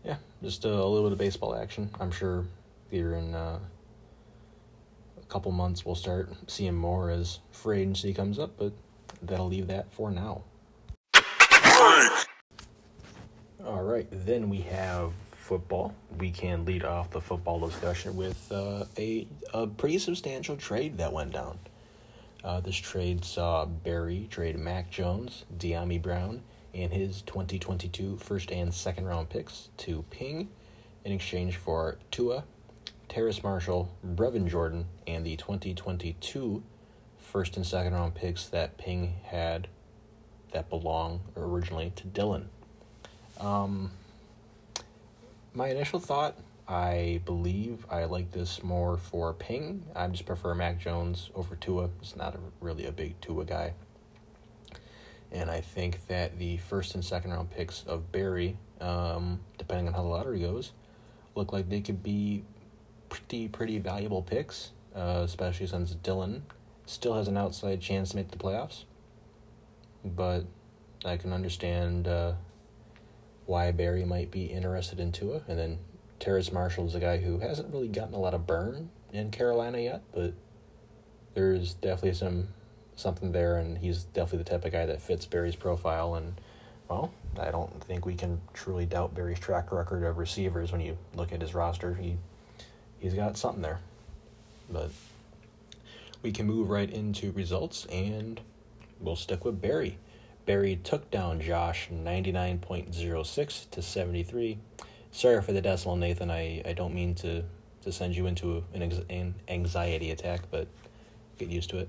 yeah, just a, little bit of baseball action. I'm sure here in uh, couple months we'll start seeing more as free agency comes up, but that'll leave that for now. All right, then we have football. We can lead off the football discussion with uh, a, a pretty substantial trade that went down. Uh, this trade saw Barry trade Mac Jones, Dyami Brown, and his 2022 first and second round picks to Ping in exchange for Tua Terrace Marshall, Brevin Jordan, and the 2022 first and second round picks that Ping had that belong originally to Dylan. Um, my initial thought, I believe I like this more for Ping. I just prefer Mac Jones over Tua. It's not a, really a big Tua guy. And I think that the first and second round picks of Barry, um, depending on how the lottery goes, look like they could be pretty pretty valuable picks. uh, especially since Dylan still has an outside chance to make the playoffs. But I can understand uh, why Barry might be interested in Tua. And then Terrace Marshall is a guy who hasn't really gotten a lot of burn in Carolina yet, but there's definitely some something there, and he's definitely the type of guy that fits Barry's profile. And well, I don't think we can truly doubt Barry's track record of receivers when you look at his roster. He he's got something there, but we can move right into results, and we'll stick with Barry. Barry took down Josh 99.06 to 73. Sorry for the decimal, Nathan. I, I don't mean to, to send you into an, an anxiety attack, but get used to it.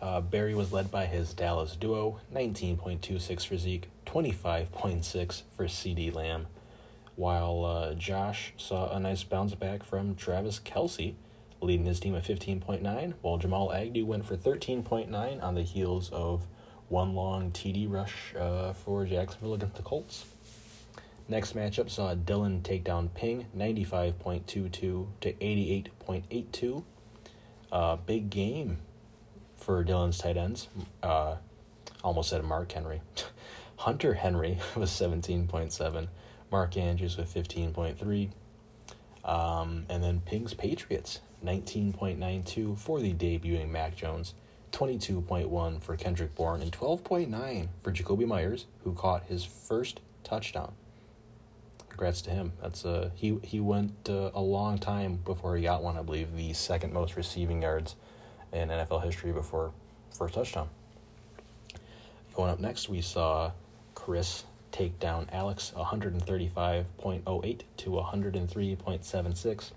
Uh, Barry was led by his Dallas duo, 19.26 for Zeke, 25.6 for CeeDee Lamb, while uh, Josh saw a nice bounce back from Travis Kelce, leading his team at 15.9, while Jamal Agnew went for 13.9 on the heels of one long TD rush uh, for Jacksonville against the Colts. Next matchup saw Dillon take down Ping 95.22 to 88.82. Uh, big game for Dillon's tight ends. Uh, almost said Mark Henry. *laughs* Hunter Henry *laughs* was 17.7. Mark Andrews with 15.3. Um, and then Ping's Patriots, 19.92 for the debuting Mac Jones, 22.1 for Kendrick Bourne, and 12.9 for Jakobi Meyers, who caught his first touchdown. Congrats to him. That's uh, he he went uh, a long time before he got one. I believe the second most receiving yards in NFL history before first touchdown. Going up next, we saw Chris take down Alex 135.08 to 103.76.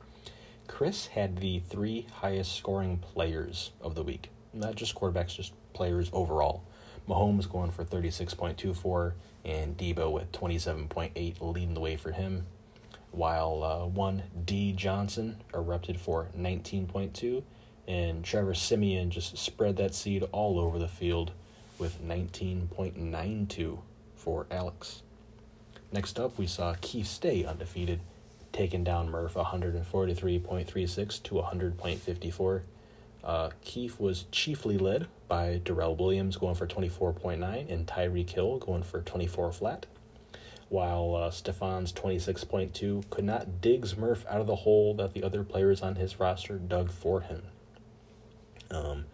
Chris had the three highest scoring players of the week. Not just quarterbacks, just players overall. Mahomes going for 36.24 and Deebo with 27.8 leading the way for him. While uh, one D Johnson erupted for 19.2 and Trevor Siemian just spread that seed all over the field with 19.92 for Alex. Next up, we saw Keith stay undefeated, taking down Murph 143.36 to 100.54. Uh, Keith was chiefly led by Darrel Williams going for 24.9 and Tyreek Hill going for 24 flat, while uh, Stefon's 26.2 could not dig Murph out of the hole that the other players on his roster dug for him. Um,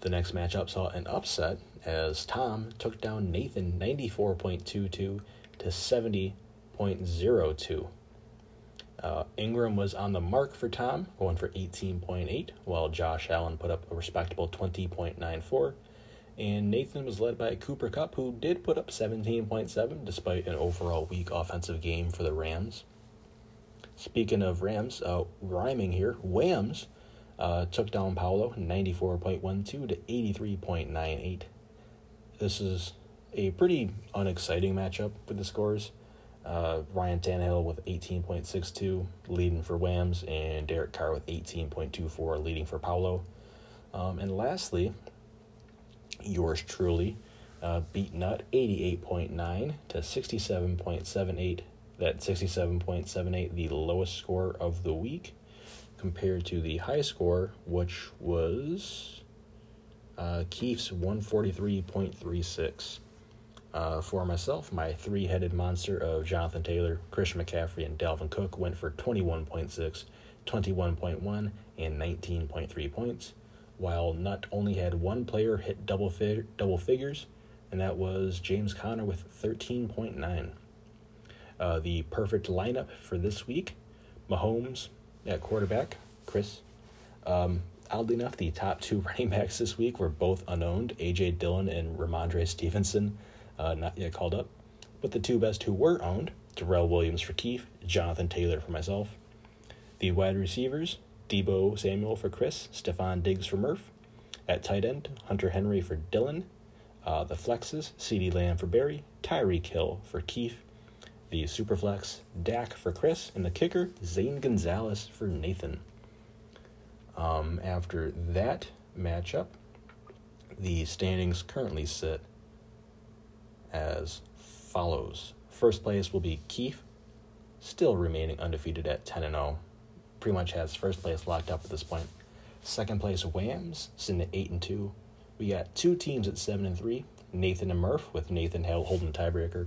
the next matchup saw an upset as Tom took down Nathan 94.22 to 70.02. Uh, Ingram was on the mark for Tom, going for 18.8, while Josh Allen put up a respectable 20.94. And Nathan was led by Cooper Kupp, who did put up 17.7 despite an overall weak offensive game for the Rams. Speaking of Rams, uh, rhyming here, Whams uh, took down Paolo 94.12 to 83.98. This is a pretty unexciting matchup for the scores. Uh, Ryan Tannehill with 18.62 leading for Whams, and Derek Carr with 18.24 leading for Paolo. Um, and lastly, yours truly uh, beat Nut 88.9 to 67.78. That 67.78, the lowest score of the week compared to the high score, which was uh, Keith's 143.36. Uh, for myself, my three headed monster of Jonathan Taylor, Christian McCaffrey, and Dalvin Cook went for 21.6, 21.1, and 19.3 points, while Nut only had one player hit double, fig- double figures, and that was James Conner with 13.9. Uh, the perfect lineup for this week Mahomes, at quarterback, Chris. Um, oddly enough, the top two *laughs* running backs this week were both unowned A.J. Dillon and Rhamondre Stevenson, uh, not yet called up. But the two best who were owned Darrel Williams for Keith, Jonathan Taylor for myself. The wide receivers Deebo Samuel for Chris, Stefon Diggs for Murph. At tight end, Hunter Henry for Dillon. Uh, the flexes, CeeDee Lamb for Barry, Tyreek Hill for Keith, the Superflex, Dak for Chris, and the kicker, Zane Gonzalez for Nathan. Um, after that matchup, the standings currently sit as follows. First place will be Keith, still remaining undefeated at 10 and 0. Pretty much has first place locked up at this point. Second place Whams sitting at eight and two. We got two teams at seven and three. Nathan and Murph with Nathan holding the tiebreaker.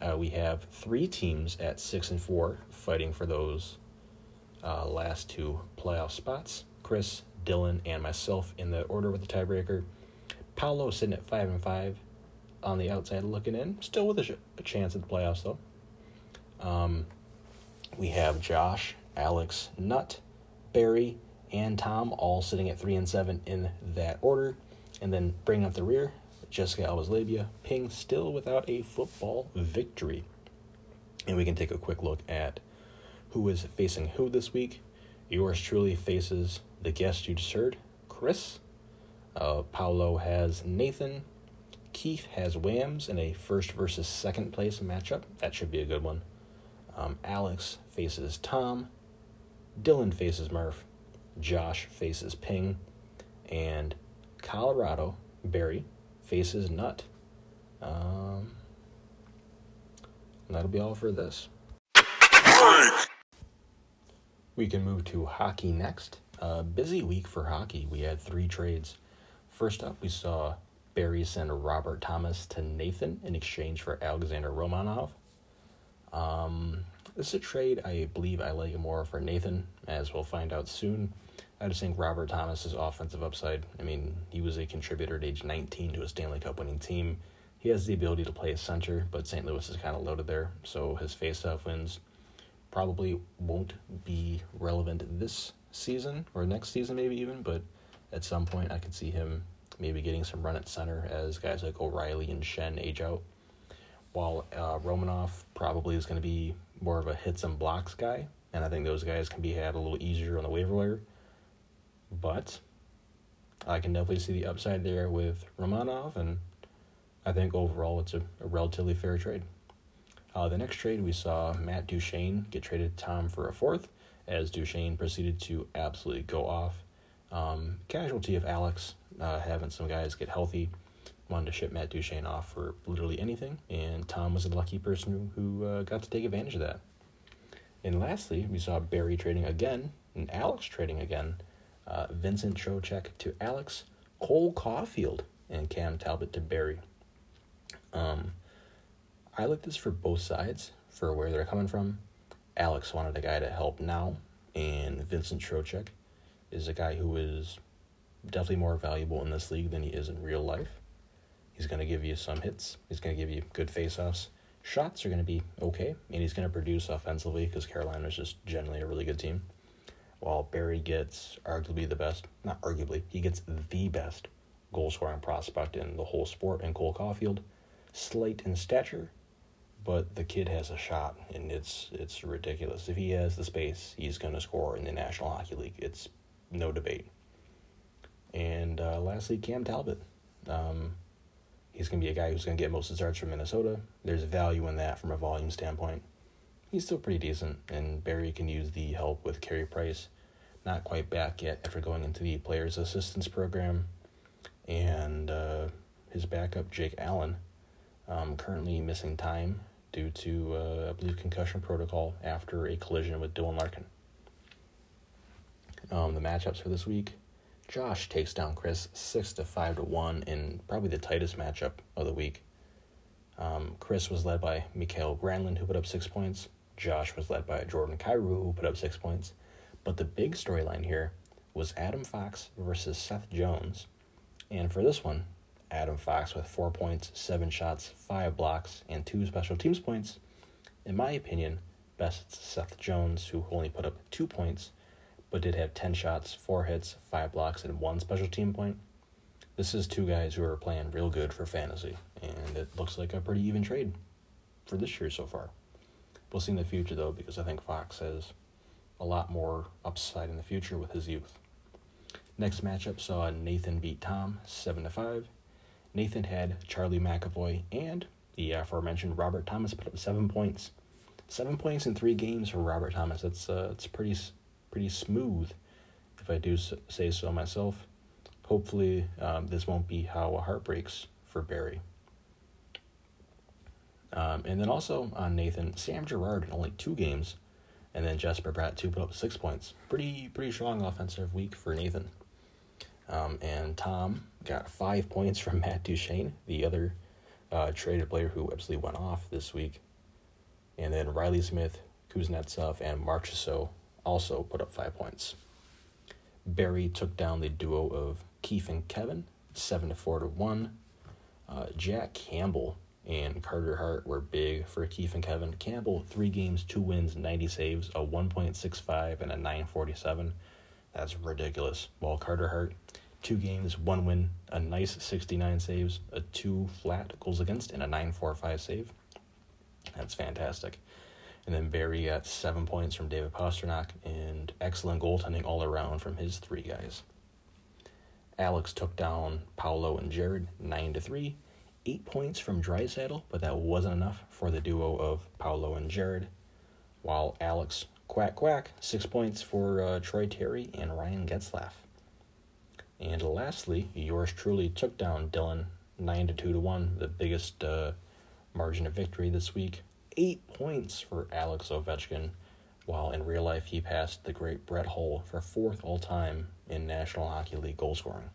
Uh, we have three teams at six and four fighting for those uh, last two playoff spots. Chris, Dylan, and myself in the order with the tiebreaker. Paolo sitting at five and five on the outside looking in, still with a, sh- a chance at the playoffs though. Um, we have Josh, Alex, Nut, Barry, and Tom all sitting at three and seven in that order, and then bringing up the rear, Jessica Alba's Labia, Ping still without a football victory. And we can take a quick look at who is facing who this week. Yours truly faces the guest you just heard, Chris. Uh, Paolo has Nathan. Keith has Whams in a first versus second place matchup. That should be a good one. Um, Alex faces Tom. Dylan faces Murph. Josh faces Ping. And Colorado, Barry, faces Nut. Um, that'll be all for this. We can move to hockey next. A busy week for hockey. We had three trades. First up, we saw Barry send Robert Thomas to Nathan in exchange for Alexander Romanov. Um, this is a trade I believe I like more for Nathan, as we'll find out soon. I just think Robert Thomas's offensive upside. I mean, he was a contributor at age 19 to a Stanley Cup winning team. He has the ability to play center, but St. Louis is kind of loaded there, so his faceoff wins probably won't be relevant this season or next season, maybe even. But at some point, I could see him maybe getting some run at center as guys like O'Reilly and Schenn age out. While uh, Romanov probably is going to be more of a hits and blocks guy, and I think those guys can be had a little easier on the waiver wire. But I can definitely see the upside there with Romanov, and I think overall it's a, a relatively fair trade. Uh, the next trade, we saw Matt Duchene get traded to Tom for a fourth, as Duchene proceeded to absolutely go off. Um, casualty of Alex uh, having some guys get healthy. Wanted to ship Matt Duchene off for literally anything, and Tom was a lucky person who, uh, got to take advantage of that. And lastly, we saw Barry trading again, and Alex trading again. Uh, Vincent Trocheck to Alex, Cole Caufield, and Cam Talbot to Barry. Um, I like this for both sides, for where they're coming from. Alex wanted a guy to help now, and Vincent Trocheck is a guy who is definitely more valuable in this league than he is in real life. He's going to give you some hits. He's going to give you good faceoffs. Shots are going to be okay, and he's going to produce offensively because Carolina is just generally a really good team. While Barry gets arguably the best, not arguably, he gets the best goal scoring prospect in the whole sport in Cole Caufield. Slight in stature, but the kid has a shot, and it's it's ridiculous. If he has the space, he's going to score in the National Hockey League. It's no debate. And uh, lastly, Cam Talbot. Um, he's going to be a guy who's going to get most of the starts from Minnesota. There's value in that from a volume standpoint. He's still pretty decent, and Barry can use the help with Carey Price. Not quite back yet after going into the Players Assistance Program. And uh, his backup, Jake Allen, um, currently missing time due to, uh, I believe, concussion protocol after a collision with Dylan Larkin. Um, the matchups for this week Josh takes down Chris 6 to 5 to 1 in probably the tightest matchup of the week. Um, Chris was led by Mikael Granlund, who put up six points. Josh was led by Jordan Kyrou, who put up six points. But the big storyline here was Adam Fox versus Seth Jones. And for this one, Adam Fox with four points, seven shots, five blocks, and two special teams points. In my opinion, best Seth Jones, who only put up two points, but did have 10 shots, four hits, five blocks, and one special team point. This is two guys who are playing real good for fantasy, and it looks like a pretty even trade for this year so far. We'll see in the future, though, because I think Fox has a lot more upside in the future with his youth. Next matchup saw uh, Nathan beat Tom 7 to 5. Nathan had Charlie McAvoy and the aforementioned Robert Thomas put up seven points. Seven points in three games for Robert Thomas. That's uh, it's pretty pretty smooth, if I do say so myself. Hopefully, um, this won't be how a heartbreaks for Barry. Um, and then also on Nathan, Sam Girard in only two games And then Jesper Bratt two put up six points. Pretty pretty strong offensive week for Nathan. Um, and Tom got five points from *laughs* Matt Duchene, the other uh, traded player who absolutely went off this week. And then Reilly Smith, Kuznetsov, and Marchessault also put up five points. Barry took down the duo of Keith and Kevin, seven to four to one. Uh, Jack Campbell and Carter Hart were big for Keith and Kevin. Campbell, three games, two wins, 90 saves, a 1.65 and a 947. That's ridiculous. While Carter Hart, two games, one win, a nice 69 saves, a two flat goals against, and a 945 save. That's fantastic. And then Barry got seven points from David Pastrnak and excellent goaltending all around from his three guys. Alex took down Paolo and Jared nine to three eight points from Draisaitl, but that wasn't enough for the duo of Paolo and Jared. While Alex quack quack six points for uh, Troy Terry and Ryan Getzlaf. And lastly, yours truly took down Dylan nine to two to one, the biggest uh, margin of victory this week. Eight points for Alex Ovechkin, while in real life he passed the great Brett Hull for fourth all time in National Hockey League goal scoring.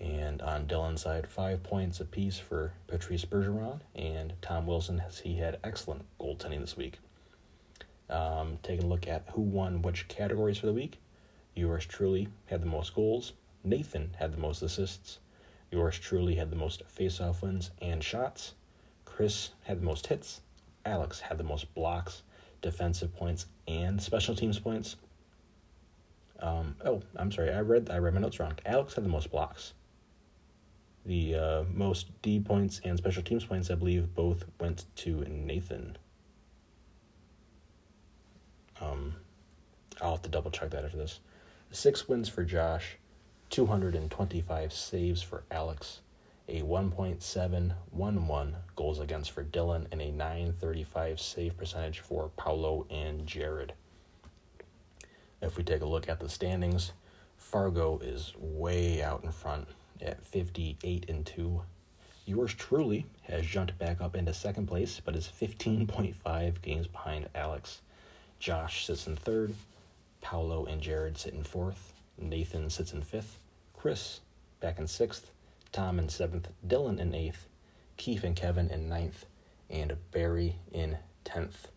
And on Dylan's side, five points apiece for Patrice Bergeron and Tom Wilson, as he had excellent goaltending this week. Um, taking a look at who won which categories for the week. Yours truly had the most goals. Nathan had the most assists. Yours truly had the most face-off wins and shots. Chris had the most hits. Alex had the most blocks, defensive points, and special teams points. Um, oh, I'm sorry. I read I read my notes wrong. Alex had the most blocks. The uh, most D points and special teams points, I believe, both went to Nathan. Um, I'll have to double check that after this. Six wins for Josh, 225 saves for Alex, a 1.711 goals against for Dylan, and a 935 save percentage for Paolo and Jared. If we take a look at the standings, Fargo is way out in front at 58 and 2. Yours truly has jumped back up into second place, but is 15.5 games behind Alex. Josh sits in third. Paolo and Jared sit in fourth. Nathan sits in fifth. Chris back in sixth. Tom in seventh. Dylan in eighth. Keith and Kevin in ninth. And Barry in tenth.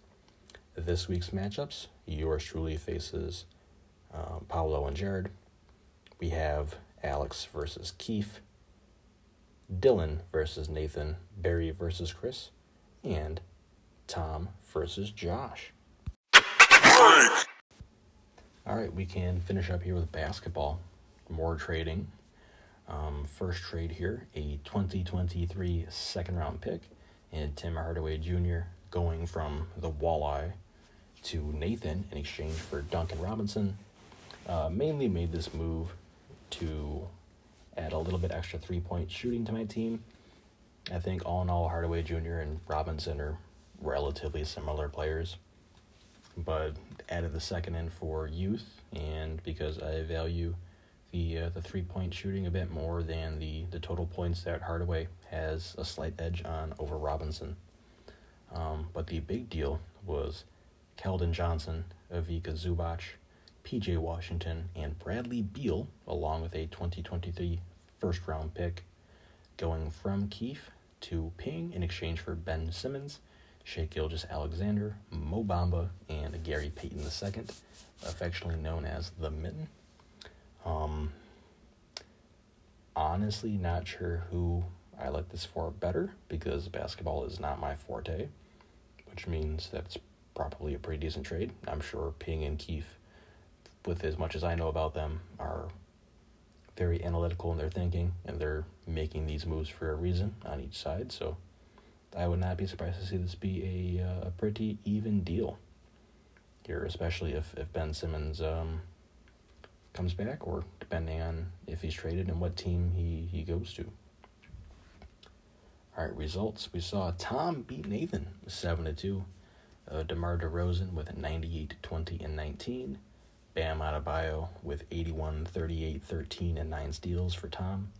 This week's matchups yours truly faces uh, Paolo and Jared. We have Alex versus Keith, Dylan versus Nathan, Barry versus Chris, and Tom versus Josh. All right, we can finish up here with basketball. More trading. Um, first trade here a 2023 second round pick and Tim Hardaway Jr. going from the Walleye to Nathan in exchange for Duncan Robinson. Uh, mainly made this move to add a little bit extra three point shooting to my team. I think all in all, Hardaway Jr. and Robinson are relatively similar players, but added the second in for youth and because I value the uh, the three point shooting a bit more than the the total points that Hardaway has a slight edge on over Robinson. Um, but the big deal was Keldon Johnson, Ivica Zubac, PJ Washington, and Bradley Beal, along with a 2023 first round pick, going from Keefe to Ping in exchange for Ben Simmons, Shai Gilgeous-Alexander, Mo Bamba, and Gary Payton II, affectionately known as the Mitten. Um, honestly, not sure who I like this for better because basketball is not my forte, which means that's probably a pretty decent trade. I'm sure Ping and Keefe with as much as I know about them, are very analytical in their thinking and they're making these moves for a reason on each side. So I would not be surprised to see this be a, uh, a pretty even deal here, especially if, if Ben Simmons um, comes back or depending on if he's traded and what team he, he goes to. All right, results. We saw Tom beat Nathan 7 to 2. Uh, DeMar DeRozan with 98, 20, and 19. Bam Adebayo with 81, 38, 13, and 9 steals for Tom,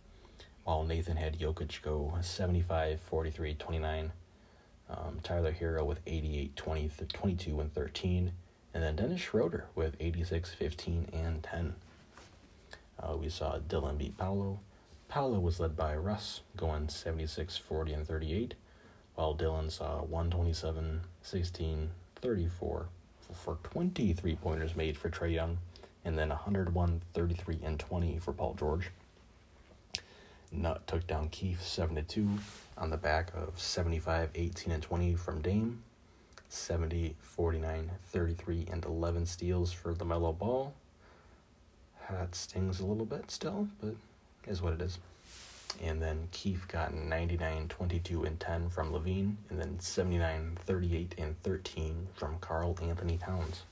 while Nathan had Jokic go 75, 43, 29. Um, Tyler Herro with 88, 20, 22, and 13. And then Dennis Schroeder with 86, 15, and 10. Uh, we saw Dylan beat Paolo. Paolo was led by Russ, going 76, 40, and 38, while Dylan saw 127, 16, 34 for 23 pointers made for Trae Young, and then 101, 33, and 20 for Paul George. Nutt took down Keith 7 to 2 on the back of 75, 18, and 20 from Dame. 70, 49, 33, and 11 steals for LaMelo Ball. That stings a little bit still, but is what it is. And then Keith got 99, 22, and 10 from LaVine, and then 79, 38, and 13 from Karl-Anthony Towns.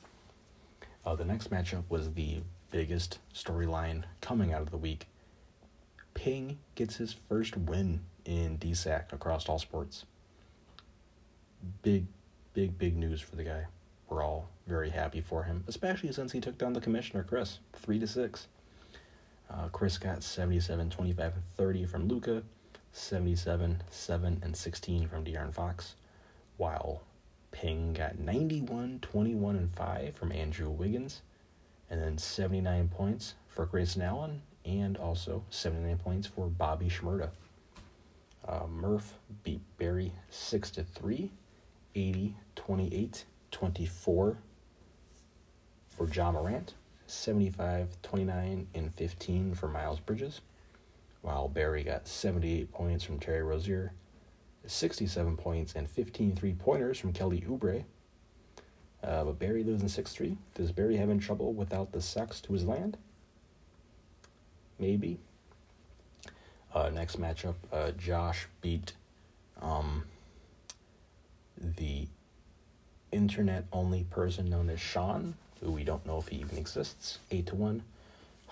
Uh, the next matchup was the biggest storyline coming out of the week. Ping gets his first win in DSAC across all sports. Big, big, big news for the guy. We're all very happy for him, especially since he took down the commissioner, Chris, 3 to 6. Uh, Chris got 77, 25, and 30 from Luka, 77, 7, and 16 from De'Aaron Fox, while Ping got 91, 21, and 5 from Andrew Wiggins, and then 79 points for Grayson Allen, and also 79 points for Bobby Shmurda. Uh, Murph beat Barry 6 to 3, 80, 28, 24 for Ja Morant. 75, 29, and 15 for Miles Bridges, while Barry got 78 points from Terry Rozier, 67 points, and 15 three pointers from Kelly Oubre. Uh, but Barry losing 6 3. Does Barry have any trouble without the sex to his land? Maybe. Uh, next matchup, uh, Josh beat um, the internet only person known as Sean who we don't know if he even exists, 8 to 1.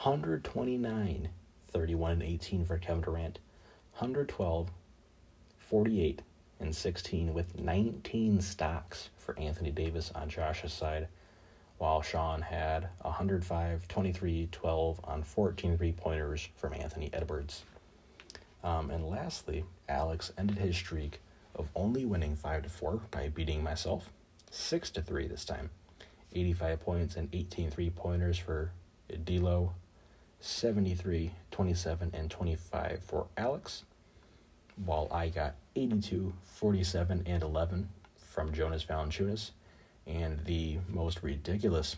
129, 31 and 18 for Kevin Durant. 112, 48 and 16 with 19 stocks for Anthony Davis on Josh's side, while Sean had 105, 23, 12 on 14 three pointers from Anthony Edwards. Um, and lastly, Alex ended his streak of only winning 5 to 4 by beating myself 6 to 3 this time. 85 points and 18 three pointers for D'Lo, 73, 27, and 25 for Alex, while I got 82, 47, and 11 from Jonas Valanciunas, and the most ridiculous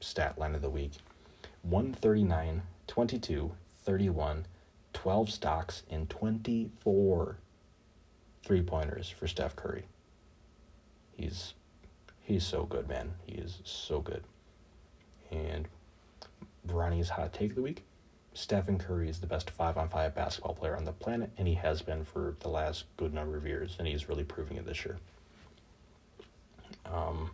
stat line of the week 139, 22, 31, 12 stocks, and 24 three pointers for Steph Curry. He's He's so good, man. He is so good. And Ronnie's hot take of the week Stephen Curry is the best five on five basketball player on the planet, and he has been for the last good number of years, and he's really proving it this year. Um,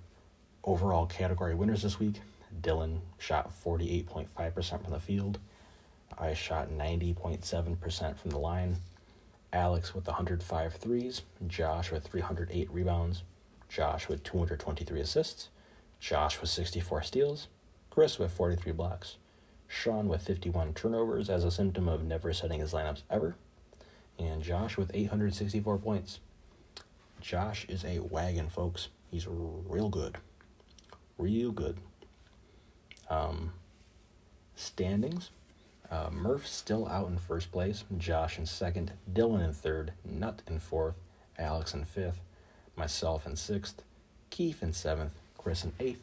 overall category winners this week Dylan shot 48.5% from the field. I shot 90.7% from the line. Alex with 105 threes. Josh with 308 rebounds. Josh with 223 assists, Josh with 64 steals, Chris with 43 blocks, Sean with 51 turnovers as a symptom of never setting his lineups ever, and Josh with 864 points. Josh is a wagon, folks. He's real good. Real good. Um, standings. Uh, Murph still out in first place. Josh in second. Dylan in third. Nut in fourth. Alex in fifth myself in sixth, Keith in seventh, Chris in eighth,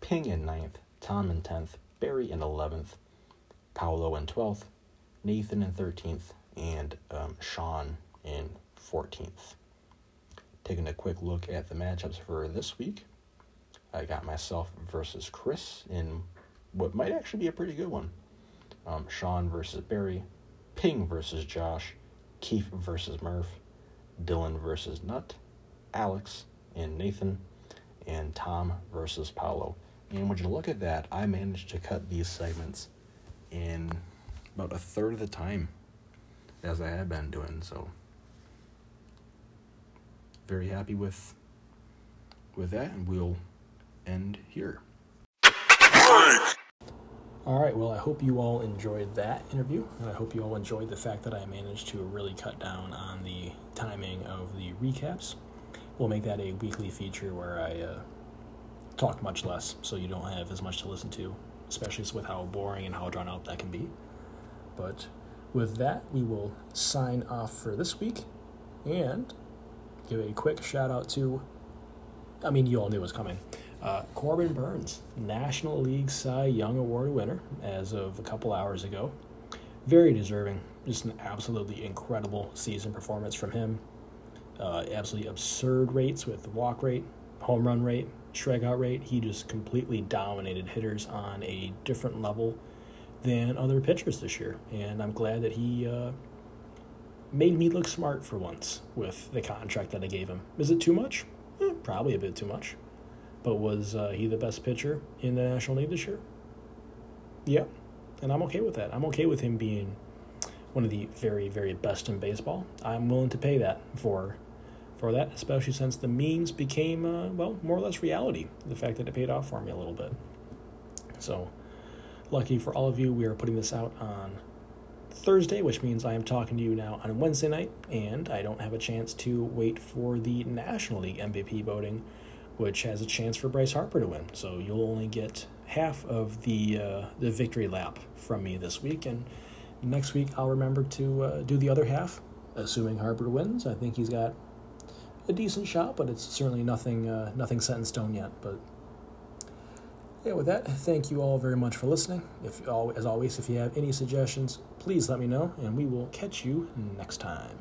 Ping in ninth, Tom in tenth, Barry in eleventh, Paolo in twelfth, Nathan in thirteenth, and um, Sean in fourteenth. Taking a quick look at the matchups for this week, I got myself versus Chris in what might actually be a pretty good one. Um, Sean versus Barry, Ping versus Josh, Keith versus Murph, Dylan versus Nut, Alex and Nathan and Tom versus Paolo. And when you look at that, I managed to cut these segments in about a third of the time as I had been doing. So very happy with with that, and we'll end here. All right, well, I hope you all enjoyed that interview, and I hope you all enjoyed the fact that I managed to really cut down on the timing of the recaps we'll make that a weekly feature where I uh, talk much less, so you don't have as much to listen to, especially with how boring and how drawn out that can be. But with that, we will sign off for this week and give a quick shout out to, I mean, you all knew it was coming. Uh, Corbin Burnes, National League Cy Young Award winner as of a couple hours ago. Very deserving. Just an absolutely incredible season performance from him. Uh, absolutely absurd rates with walk rate, home run rate, strikeout rate. He just completely dominated hitters on a different level than other pitchers this year. And I'm glad that he uh, made me look smart for once with the contract that I gave him. Is it too much? Eh, probably a bit too much. But was uh, he the best pitcher in the National League this year? Yeah. And I'm okay with that. I'm okay with him being one of the very, very best in baseball. I'm willing to pay that for for that, especially since the memes became, uh, well, more or less reality. The fact that it paid off for me a little bit. So, lucky for all of you, we are putting this out on Thursday, which means I am talking to you now on Wednesday night, and I don't have a chance to wait for the National League MVP voting, which has a chance for Bryce Harper to win. So you'll only get half of the uh, the victory lap from me this week, and next week I'll remember to uh, do the other half, assuming Harper wins. I think he's got a decent shot, but it's certainly nothing uh, nothing set in stone yet. But yeah, with that, thank you all very much for listening. If as always, if you have any suggestions, please let me know, and we will catch you next time.